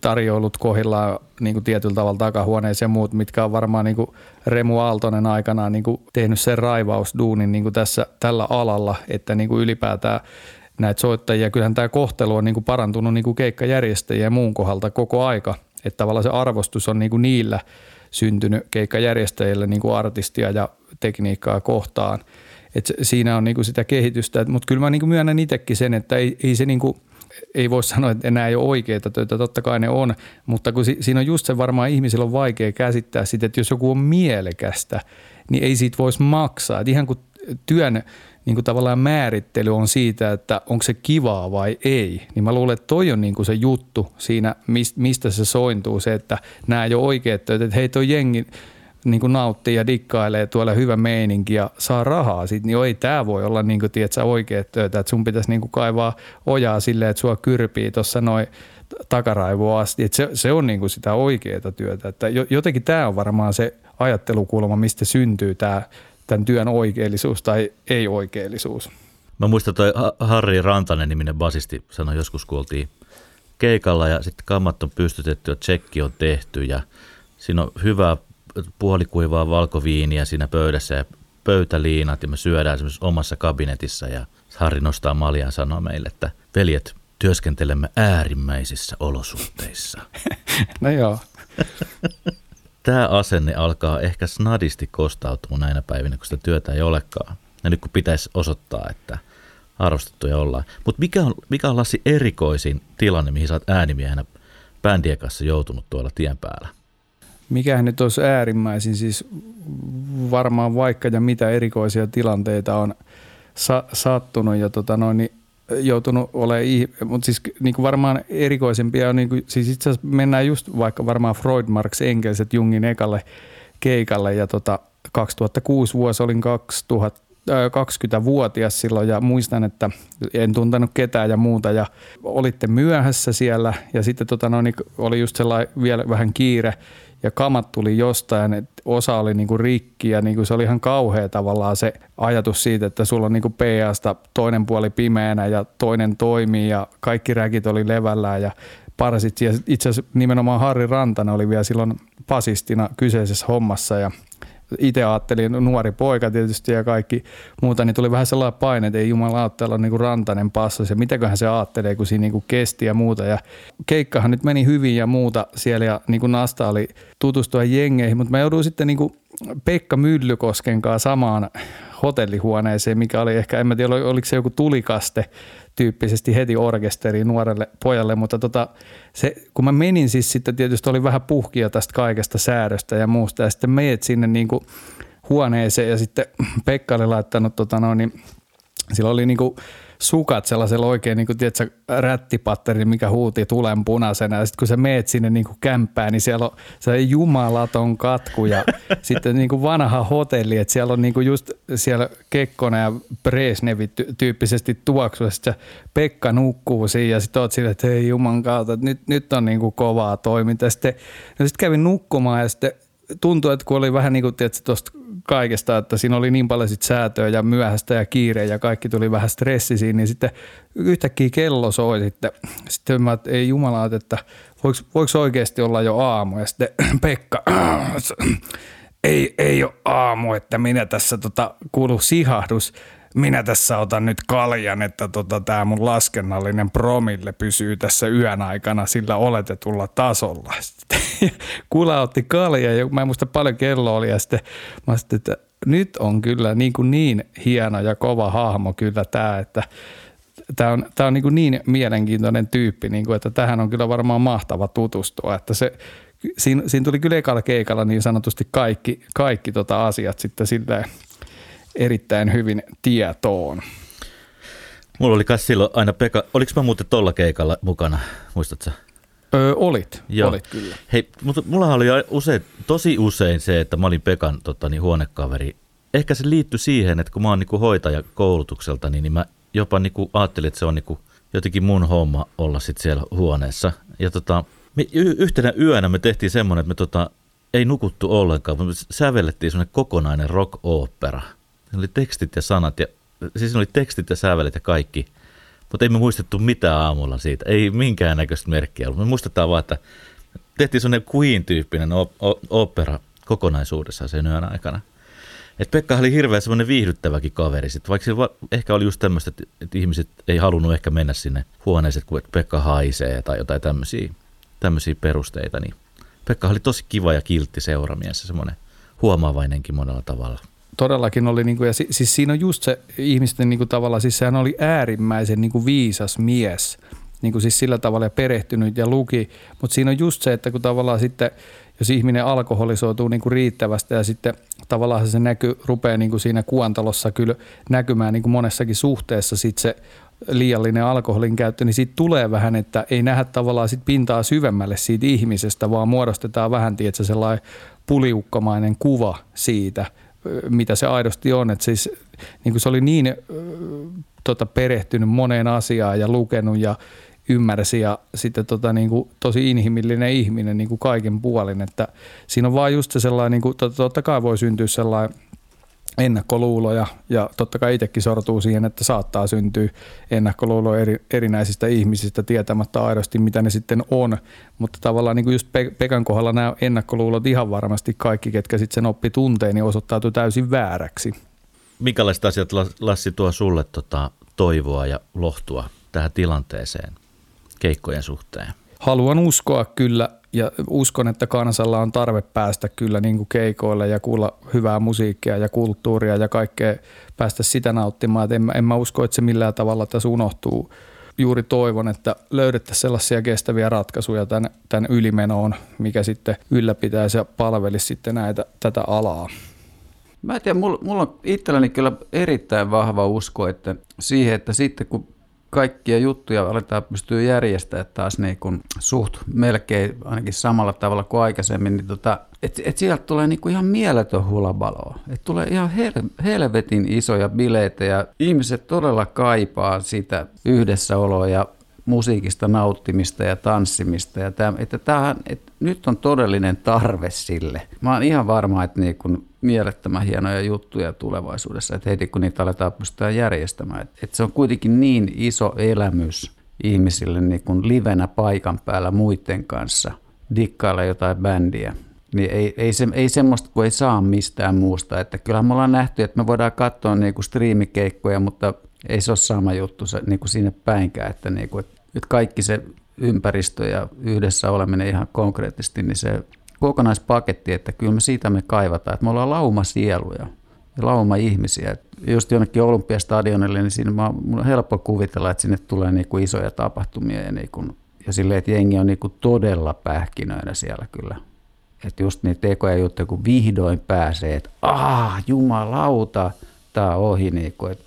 Tarjoilut kohillaan niin kuin tietyllä tavalla takahuoneessa ja muut, mitkä on varmaan niin kuin Remu Aaltonen aikanaan niin kuin tehnyt sen raivausduunin niin kuin tässä, tällä alalla, että niin kuin ylipäätään näitä soittajia. Kyllähän tämä kohtelu on niin kuin parantunut niin kuin keikkajärjestäjiä ja muun kohdalta koko aika. Että tavallaan se arvostus on niin kuin niillä syntynyt keikkajärjestäjille niin kuin artistia ja tekniikkaa kohtaan. Et siinä on niin kuin sitä kehitystä, mutta kyllä mä niin kuin myönnän itsekin sen, että ei, ei se niin kuin – ei voi sanoa, että enää ei ole oikeita töitä, totta kai ne on, mutta kun si, siinä on just se varmaan ihmisillä on vaikea käsittää sitä, että jos joku on mielekästä, niin ei siitä voisi maksaa. Et ihan kuin työn niin kuin tavallaan määrittely on siitä, että onko se kivaa vai ei, niin mä luulen, että toi on niin kuin se juttu siinä, mistä se sointuu, se, että nämä ole oikeat töitä, että hei toi jengi, niin kuin nauttii ja dikkailee tuolla hyvä meininki ja saa rahaa siitä, niin ei tämä voi olla niin kuin, tiedätkö, oikeat töitä, että sun pitäisi niin kuin kaivaa ojaa silleen, että sua kyrpii tuossa noin takaraivoa asti, että se, se on niin kuin sitä oikeaa työtä, että jotenkin tämä on varmaan se ajattelukulma, mistä syntyy tämä, tämän työn oikeellisuus tai ei-oikeellisuus. Mä muistan toi Harri Rantanen niminen basisti sanoi joskus, kun oltiin keikalla ja sitten kammat on pystytetty ja tsekki on tehty ja siinä on hyvää puolikuivaa valkoviiniä siinä pöydässä ja pöytäliinat ja me syödään esimerkiksi omassa kabinetissa ja Harri nostaa maljan ja sanoo meille, että veljet, työskentelemme äärimmäisissä olosuhteissa. no joo. Tämä asenne alkaa ehkä snadisti kostautua näinä päivinä, kun sitä työtä ei olekaan. Ja nyt kun pitäisi osoittaa, että arvostettuja ollaan. Mutta mikä on, mikä on Lassi erikoisin tilanne, mihin sä oot äänimiehenä bändien kanssa joutunut tuolla tien päällä? Mikähän nyt olisi äärimmäisin, siis varmaan vaikka ja mitä erikoisia tilanteita on sa- sattunut ja tota noin, niin joutunut olemaan, mutta siis niin kuin varmaan erikoisempia on, niin kuin, siis itse asiassa mennään just vaikka varmaan Freud, Marx, Engels, että Jungin ekalle keikalle ja tota, 2006 vuosi olin 2000, 20-vuotias silloin ja muistan, että en tuntenut ketään ja muuta ja olitte myöhässä siellä ja sitten tota noin, oli just sellainen vielä vähän kiire ja kamat tuli jostain, että osa oli niinku rikki ja niinku se oli ihan kauhea tavallaan se ajatus siitä, että sulla on niinku PAsta toinen puoli pimeänä ja toinen toimii ja kaikki räkit oli levällään ja parsit. Ja itse asiassa nimenomaan Harri Rantanen oli vielä silloin pasistina kyseisessä hommassa ja itse ajattelin, nuori poika tietysti ja kaikki muuta, niin tuli vähän sellainen paine, että ei jumala on niin rantainen passas ja mitäköhän se ajattelee, kun siinä niin kesti ja muuta. Ja keikkahan nyt meni hyvin ja muuta siellä ja niin kuin Nasta oli tutustua jengeihin, mutta mä jouduin sitten niin kuin Pekka Myllykosken kanssa samaan hotellihuoneeseen, mikä oli ehkä, en mä tiedä, oliko se joku tulikaste tyyppisesti heti orkesteriin nuorelle pojalle, mutta tota, se, kun mä menin siis sitten tietysti oli vähän puhkia tästä kaikesta säädöstä ja muusta ja sitten meet sinne niin kuin huoneeseen ja sitten Pekka oli laittanut tota noin, niin sillä oli niin kuin sukat sellaisella oikein niin kuin, tiedätkö, rättipatteri, mikä huuti tulen punaisena. Ja sitten kun sä meet sinne niin kuin kämppään, niin siellä on se jumalaton katku ja sitten niin kuin vanha hotelli, että siellä on niin kuin just siellä Kekkonen ja Bresnevi tyyppisesti tuoksuessa. Pekka nukkuu siinä ja sitten oot sille, että hei juman kautta, että nyt, nyt on niin kuin kovaa toimintaa. Sitten, no sitten kävin nukkumaan ja sitten tuntui, että kun oli vähän niin kuin tuosta kaikesta, että siinä oli niin paljon sit säätöä ja myöhäistä ja kiire ja kaikki tuli vähän stressisiin, niin sitten yhtäkkiä kello soi sitten. Sitten mä että ei jumala, että voiko, voiko oikeasti olla jo aamu? Ja sitten Pekka, ei, ei ole aamu, että minä tässä tota, kuulu sihahdus minä tässä otan nyt kaljan, että tota, tämä mun laskennallinen promille pysyy tässä yön aikana sillä oletetulla tasolla. Kula otti kalja ja mä en muista paljon kello oli ja sitten mä sitten, että nyt on kyllä niin, kuin niin hieno ja kova hahmo kyllä tämä, että tämä on, tämä on niin, kuin niin mielenkiintoinen tyyppi, niin kuin, että tähän on kyllä varmaan mahtava tutustua, että se, siinä, siinä tuli kyllä ekalla keikalla niin sanotusti kaikki, kaikki tota asiat sitten silleen erittäin hyvin tietoon. Mulla oli kai silloin aina Pekka, oliko mä muuten tolla keikalla mukana, muistatko Öö, olit, Joo. olit kyllä. Hei, mutta mulla oli usein, tosi usein se, että mä olin Pekan tota, niin, huonekaveri. Ehkä se liittyi siihen, että kun mä oon niin hoitaja koulutukselta, niin, niin mä jopa niin kuin, ajattelin, että se on niin kuin, jotenkin mun homma olla sit siellä huoneessa. Ja tota, me, yhtenä yönä me tehtiin semmoinen, että me tota, ei nukuttu ollenkaan, me sävellettiin semmoinen kokonainen rock-opera – Siinä oli tekstit ja sanat, ja, siis oli tekstit ja sävelet ja kaikki, mutta ei me muistettu mitään aamulla siitä, ei minkäännäköistä merkkiä ollut. Me muistetaan vaan, että tehtiin sellainen Queen-tyyppinen opera kokonaisuudessaan sen yön aikana. Et Pekka oli hirveän semmoinen viihdyttäväkin kaveri, sit, vaikka se ehkä oli just tämmöistä, että, että ihmiset ei halunnut ehkä mennä sinne huoneeseen, kun Pekka haisee tai jotain tämmöisiä, tämmöisiä perusteita, niin Pekka oli tosi kiva ja kiltti seuramies, semmoinen huomaavainenkin monella tavalla todellakin oli, niin kuin, ja siis siinä on just se ihmisten niin kuin, tavalla, siis sehän oli äärimmäisen niin kuin, viisas mies, niin kuin, siis sillä tavalla ja perehtynyt ja luki, mutta siinä on just se, että kun tavallaan sitten, jos ihminen alkoholisoituu niin kuin riittävästi ja sitten tavallaan se näky, rupeaa niin kuin siinä kuantalossa kyllä näkymään niin kuin monessakin suhteessa sitten se liiallinen alkoholin käyttö, niin siitä tulee vähän, että ei nähdä tavallaan sit pintaa syvemmälle siitä ihmisestä, vaan muodostetaan vähän, tietsä, sellainen puliukkamainen kuva siitä – mitä se aidosti on. Että siis niin kuin se oli niin tota, perehtynyt moneen asiaan ja lukenut ja ymmärsi ja sitten tota, niin kuin, tosi inhimillinen ihminen niin kuin kaiken puolin. Että siinä on vaan just se sellainen, niin kuin, totta kai voi syntyä sellainen ennakkoluuloja ja totta kai itsekin sortuu siihen, että saattaa syntyä ennakkoluuloja eri, erinäisistä ihmisistä tietämättä aidosti, mitä ne sitten on. Mutta tavallaan niin kuin just Pekan kohdalla nämä ennakkoluulot ihan varmasti kaikki, ketkä sitten sen oppi tunteen, niin osoittautuu täysin vääräksi. Minkälaiset asiat Lassi tuo sulle tota, toivoa ja lohtua tähän tilanteeseen keikkojen suhteen? Haluan uskoa kyllä ja uskon, että kansalla on tarve päästä kyllä niin kuin keikoille ja kuulla hyvää musiikkia ja kulttuuria ja kaikkea päästä sitä nauttimaan. Et en, en mä usko, että se millään tavalla tässä unohtuu. Juuri toivon, että löydettäisiin sellaisia kestäviä ratkaisuja tämän, tämän ylimenoon, mikä sitten ylläpitäisi ja palvelisi sitten näitä, tätä alaa. Mä en tiedä, mulla, mulla on itselläni kyllä erittäin vahva usko että siihen, että sitten kun kaikkia juttuja aletaan pystyä järjestämään taas niin kuin suht melkein ainakin samalla tavalla kuin aikaisemmin, niin tota, että et sieltä tulee niin kuin ihan mieletön hulabaloa. Että tulee ihan hel- helvetin isoja bileitä ja ihmiset todella kaipaa sitä yhdessäoloa ja musiikista nauttimista ja tanssimista. Ja tämä, että tämähän, että nyt on todellinen tarve sille. Mä oon ihan varma, että niin kun mielettömän hienoja juttuja tulevaisuudessa, että heti kun niitä aletaan pystyä järjestämään. Että, että se on kuitenkin niin iso elämys ihmisille niin kun livenä paikan päällä muiden kanssa, dikkailla jotain bändiä. Niin ei, ei, se, ei semmoista, kun ei saa mistään muusta. Että kyllähän me ollaan nähty, että me voidaan katsoa niin kuin striimikeikkoja, mutta ei se ole sama juttu se, niin kuin sinne päinkään, että, niin kuin, että kaikki se ympäristö ja yhdessä oleminen ihan konkreettisesti, niin se kokonaispaketti, että kyllä me siitä me kaivataan, että me ollaan lauma sieluja ja lauma ihmisiä. Just jonnekin Olympiastadionille, niin siinä on helppo kuvitella, että sinne tulee niin kuin isoja tapahtumia ja, niin kuin, ja silleen, että jengi on niin kuin todella pähkinöinä siellä kyllä. Että just niitä tekoja juttuja, kun vihdoin pääsee, että ah, jumalauta, tämä on ohi, niin kuin, että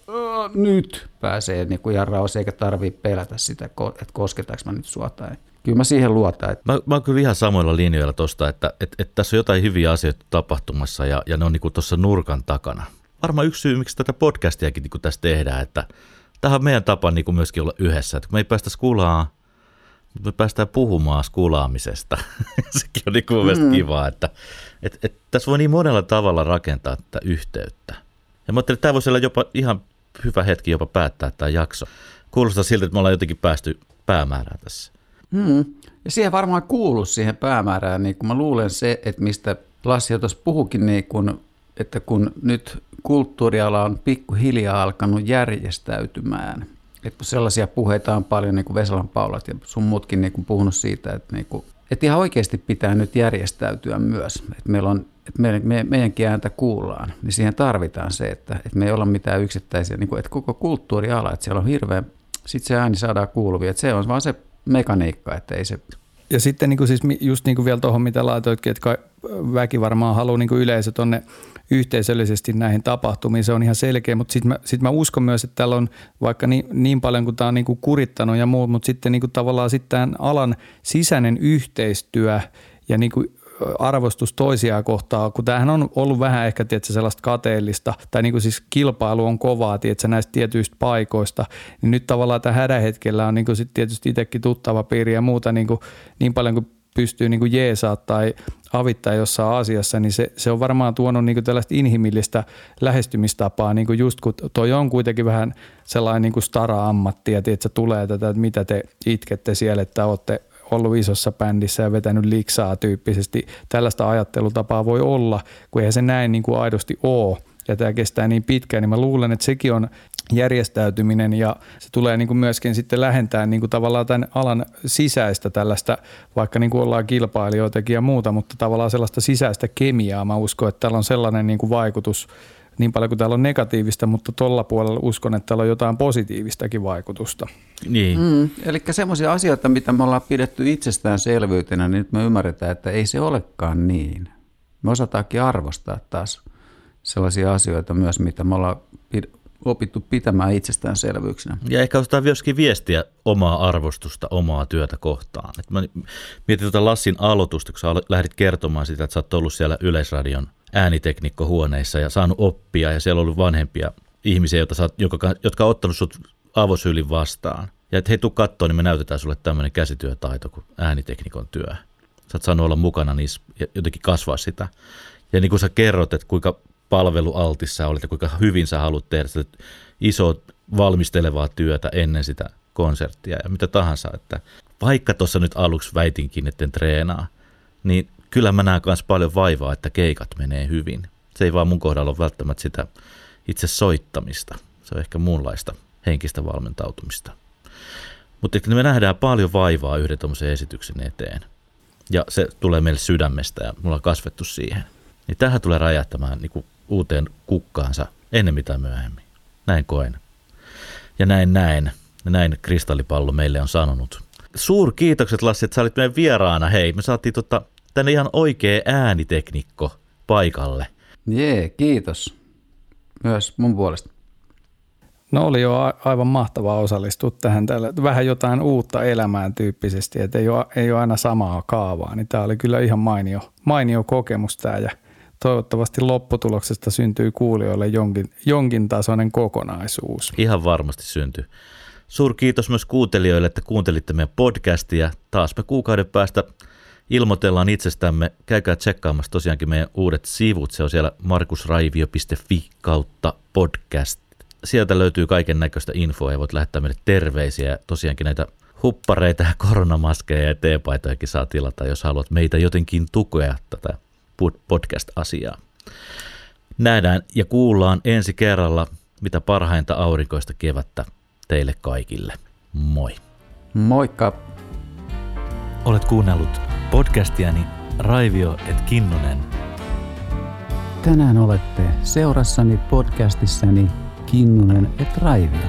nyt pääsee niin kuin rauhassa, eikä tarvitse pelätä sitä, että kosketaanko mä nyt sua tai kyllä mä siihen luotan. Että... Mä, mä oon kyllä ihan samoilla linjoilla tuosta, että, että, että tässä on jotain hyviä asioita tapahtumassa ja, ja ne on niin tuossa nurkan takana. Varmaan yksi syy, miksi tätä podcastiakin niin tässä tehdään, että tähän on meidän tapa niin myöskin olla yhdessä. Että kun me ei päästä kulaa me päästään puhumaan skulaamisesta. Sekin on niin kuin mm. kiva, että et, et, tässä voi niin monella tavalla rakentaa tätä yhteyttä. Ja mä ajattelin, että tämä voisi olla jopa ihan hyvä hetki jopa päättää tämä jakso. Kuulostaa siltä, että me ollaan jotenkin päästy päämäärään tässä. Mm. Ja siihen varmaan kuuluu siihen päämäärään, niin kuin mä luulen se, että mistä Lassi jo puhukin, niin kun, että kun nyt kulttuuriala on pikkuhiljaa alkanut järjestäytymään, että sellaisia puheita on paljon, niin kuin Vesalan Paulat ja sun muutkin niin puhunut siitä, että, niin kuin, että ihan oikeasti pitää nyt järjestäytyä myös, että meillä on että me, me, meidänkin ääntä kuullaan, niin siihen tarvitaan se, että, että me ei olla mitään yksittäisiä, niin kuin, että koko kulttuuriala, että siellä on hirveän, sitten se ääni saadaan kuuluvia, että se on vaan se mekaniikka, että ei se ja sitten niin kuin siis just niin kuin vielä tuohon, mitä laitoitkin, että väki varmaan haluaa niin kuin yleisö tuonne yhteisöllisesti näihin tapahtumiin, se on ihan selkeä, mutta sitten mä, sit mä uskon myös, että täällä on vaikka niin, niin paljon kuin tämä on niin kuin kurittanut ja muut, mutta sitten niin kuin tavallaan sitten alan sisäinen yhteistyö ja niin kuin arvostus toisiaan kohtaa, kun tämähän on ollut vähän ehkä tietysti, sellaista kateellista, tai niin kuin siis kilpailu on kovaa tietysti, näistä tietyistä paikoista, niin nyt tavallaan tämä hädähetkellä on niin kuin sit tietysti itsekin tuttava piiri ja muuta niin, kuin, niin paljon kuin pystyy niin kuin jeesaa tai avittaa jossain asiassa, niin se, se on varmaan tuonut niin kuin tällaista inhimillistä lähestymistapaa, niin kuin just kun toi on kuitenkin vähän sellainen niin kuin stara-ammatti, ja tulee tätä, että mitä te itkette siellä, että olette ollut isossa bändissä ja vetänyt liksaa tyyppisesti. Tällaista ajattelutapaa voi olla, kun eihän se näin niin kuin aidosti ole ja tämä kestää niin pitkään, niin mä luulen, että sekin on järjestäytyminen ja se tulee niin kuin myöskin sitten lähentää niin kuin tavallaan tämän alan sisäistä tällaista, vaikka niin kuin ollaan kilpailijoitakin ja muuta, mutta tavallaan sellaista sisäistä kemiaa. Mä uskon, että täällä on sellainen niin kuin vaikutus niin paljon kuin täällä on negatiivista, mutta tuolla puolella uskon, että täällä on jotain positiivistakin vaikutusta. Niin. Mm, eli semmoisia asioita, mitä me ollaan pidetty itsestäänselvyytenä, niin nyt me ymmärretään, että ei se olekaan niin. Me osataankin arvostaa taas sellaisia asioita myös, mitä me ollaan opittu pitämään itsestäänselvyyksinä. Ja ehkä osataan myöskin viestiä omaa arvostusta, omaa työtä kohtaan. Et mä mietin tuota Lassin aloitusta, kun sä lähdit kertomaan sitä, että sä oot ollut siellä Yleisradion ääniteknikkohuoneissa ja saanut oppia ja siellä on ollut vanhempia ihmisiä, jotka, sä, jotka, jotka on ottanut sut avosyylin vastaan. Ja että hei, tuu kattoo, niin me näytetään sulle tämmöinen käsityötaito kuin ääniteknikon työ. Sä oot saanut olla mukana niissä ja jotenkin kasvaa sitä. Ja niin kuin sä kerrot, että kuinka palvelualtis sä olit ja kuinka hyvin sä haluat tehdä sitä isoa valmistelevaa työtä ennen sitä konserttia ja mitä tahansa. Että vaikka tuossa nyt aluksi väitinkin, että en treenaa, niin kyllä mä näen myös paljon vaivaa, että keikat menee hyvin. Se ei vaan mun kohdalla ole välttämättä sitä itse soittamista. Se on ehkä muunlaista henkistä valmentautumista. Mutta me nähdään paljon vaivaa yhden tuommoisen esityksen eteen. Ja se tulee meille sydämestä ja mulla on kasvettu siihen. Niin tähän tulee räjähtämään niin uuteen kukkaansa ennen mitä myöhemmin. Näin koen. Ja näin näin. Ja näin kristallipallo meille on sanonut. Suur kiitokset Lassi, että sä olit meidän vieraana. Hei, me saatiin tota, tänne ihan oikea ääniteknikko paikalle. Jee, kiitos. Myös mun puolesta. No oli jo aivan mahtavaa osallistua tähän. Täällä, vähän jotain uutta elämään tyyppisesti, että ei ole, ei ole aina samaa kaavaa. Niin tämä oli kyllä ihan mainio, mainio kokemus tämä ja – toivottavasti lopputuloksesta syntyy kuulijoille jonkin, jonkin tasoinen kokonaisuus. Ihan varmasti syntyy. Suur kiitos myös kuuntelijoille, että kuuntelitte meidän podcastia. Taas me kuukauden päästä ilmoitellaan itsestämme. Käykää tsekkaamassa tosiaankin meidän uudet sivut. Se on siellä markusraivio.fi kautta podcast. Sieltä löytyy kaiken näköistä infoa ja voit lähettää meille terveisiä. Tosiaankin näitä huppareita ja koronamaskeja ja teepaitojakin saa tilata, jos haluat meitä jotenkin tukea tätä podcast-asiaa. Nähdään ja kuullaan ensi kerralla mitä parhainta aurinkoista kevättä teille kaikille. Moi. Moikka. Olet kuunnellut podcastiani Raivio et Kinnunen. Tänään olette seurassani podcastissani Kinnunen et Raivio.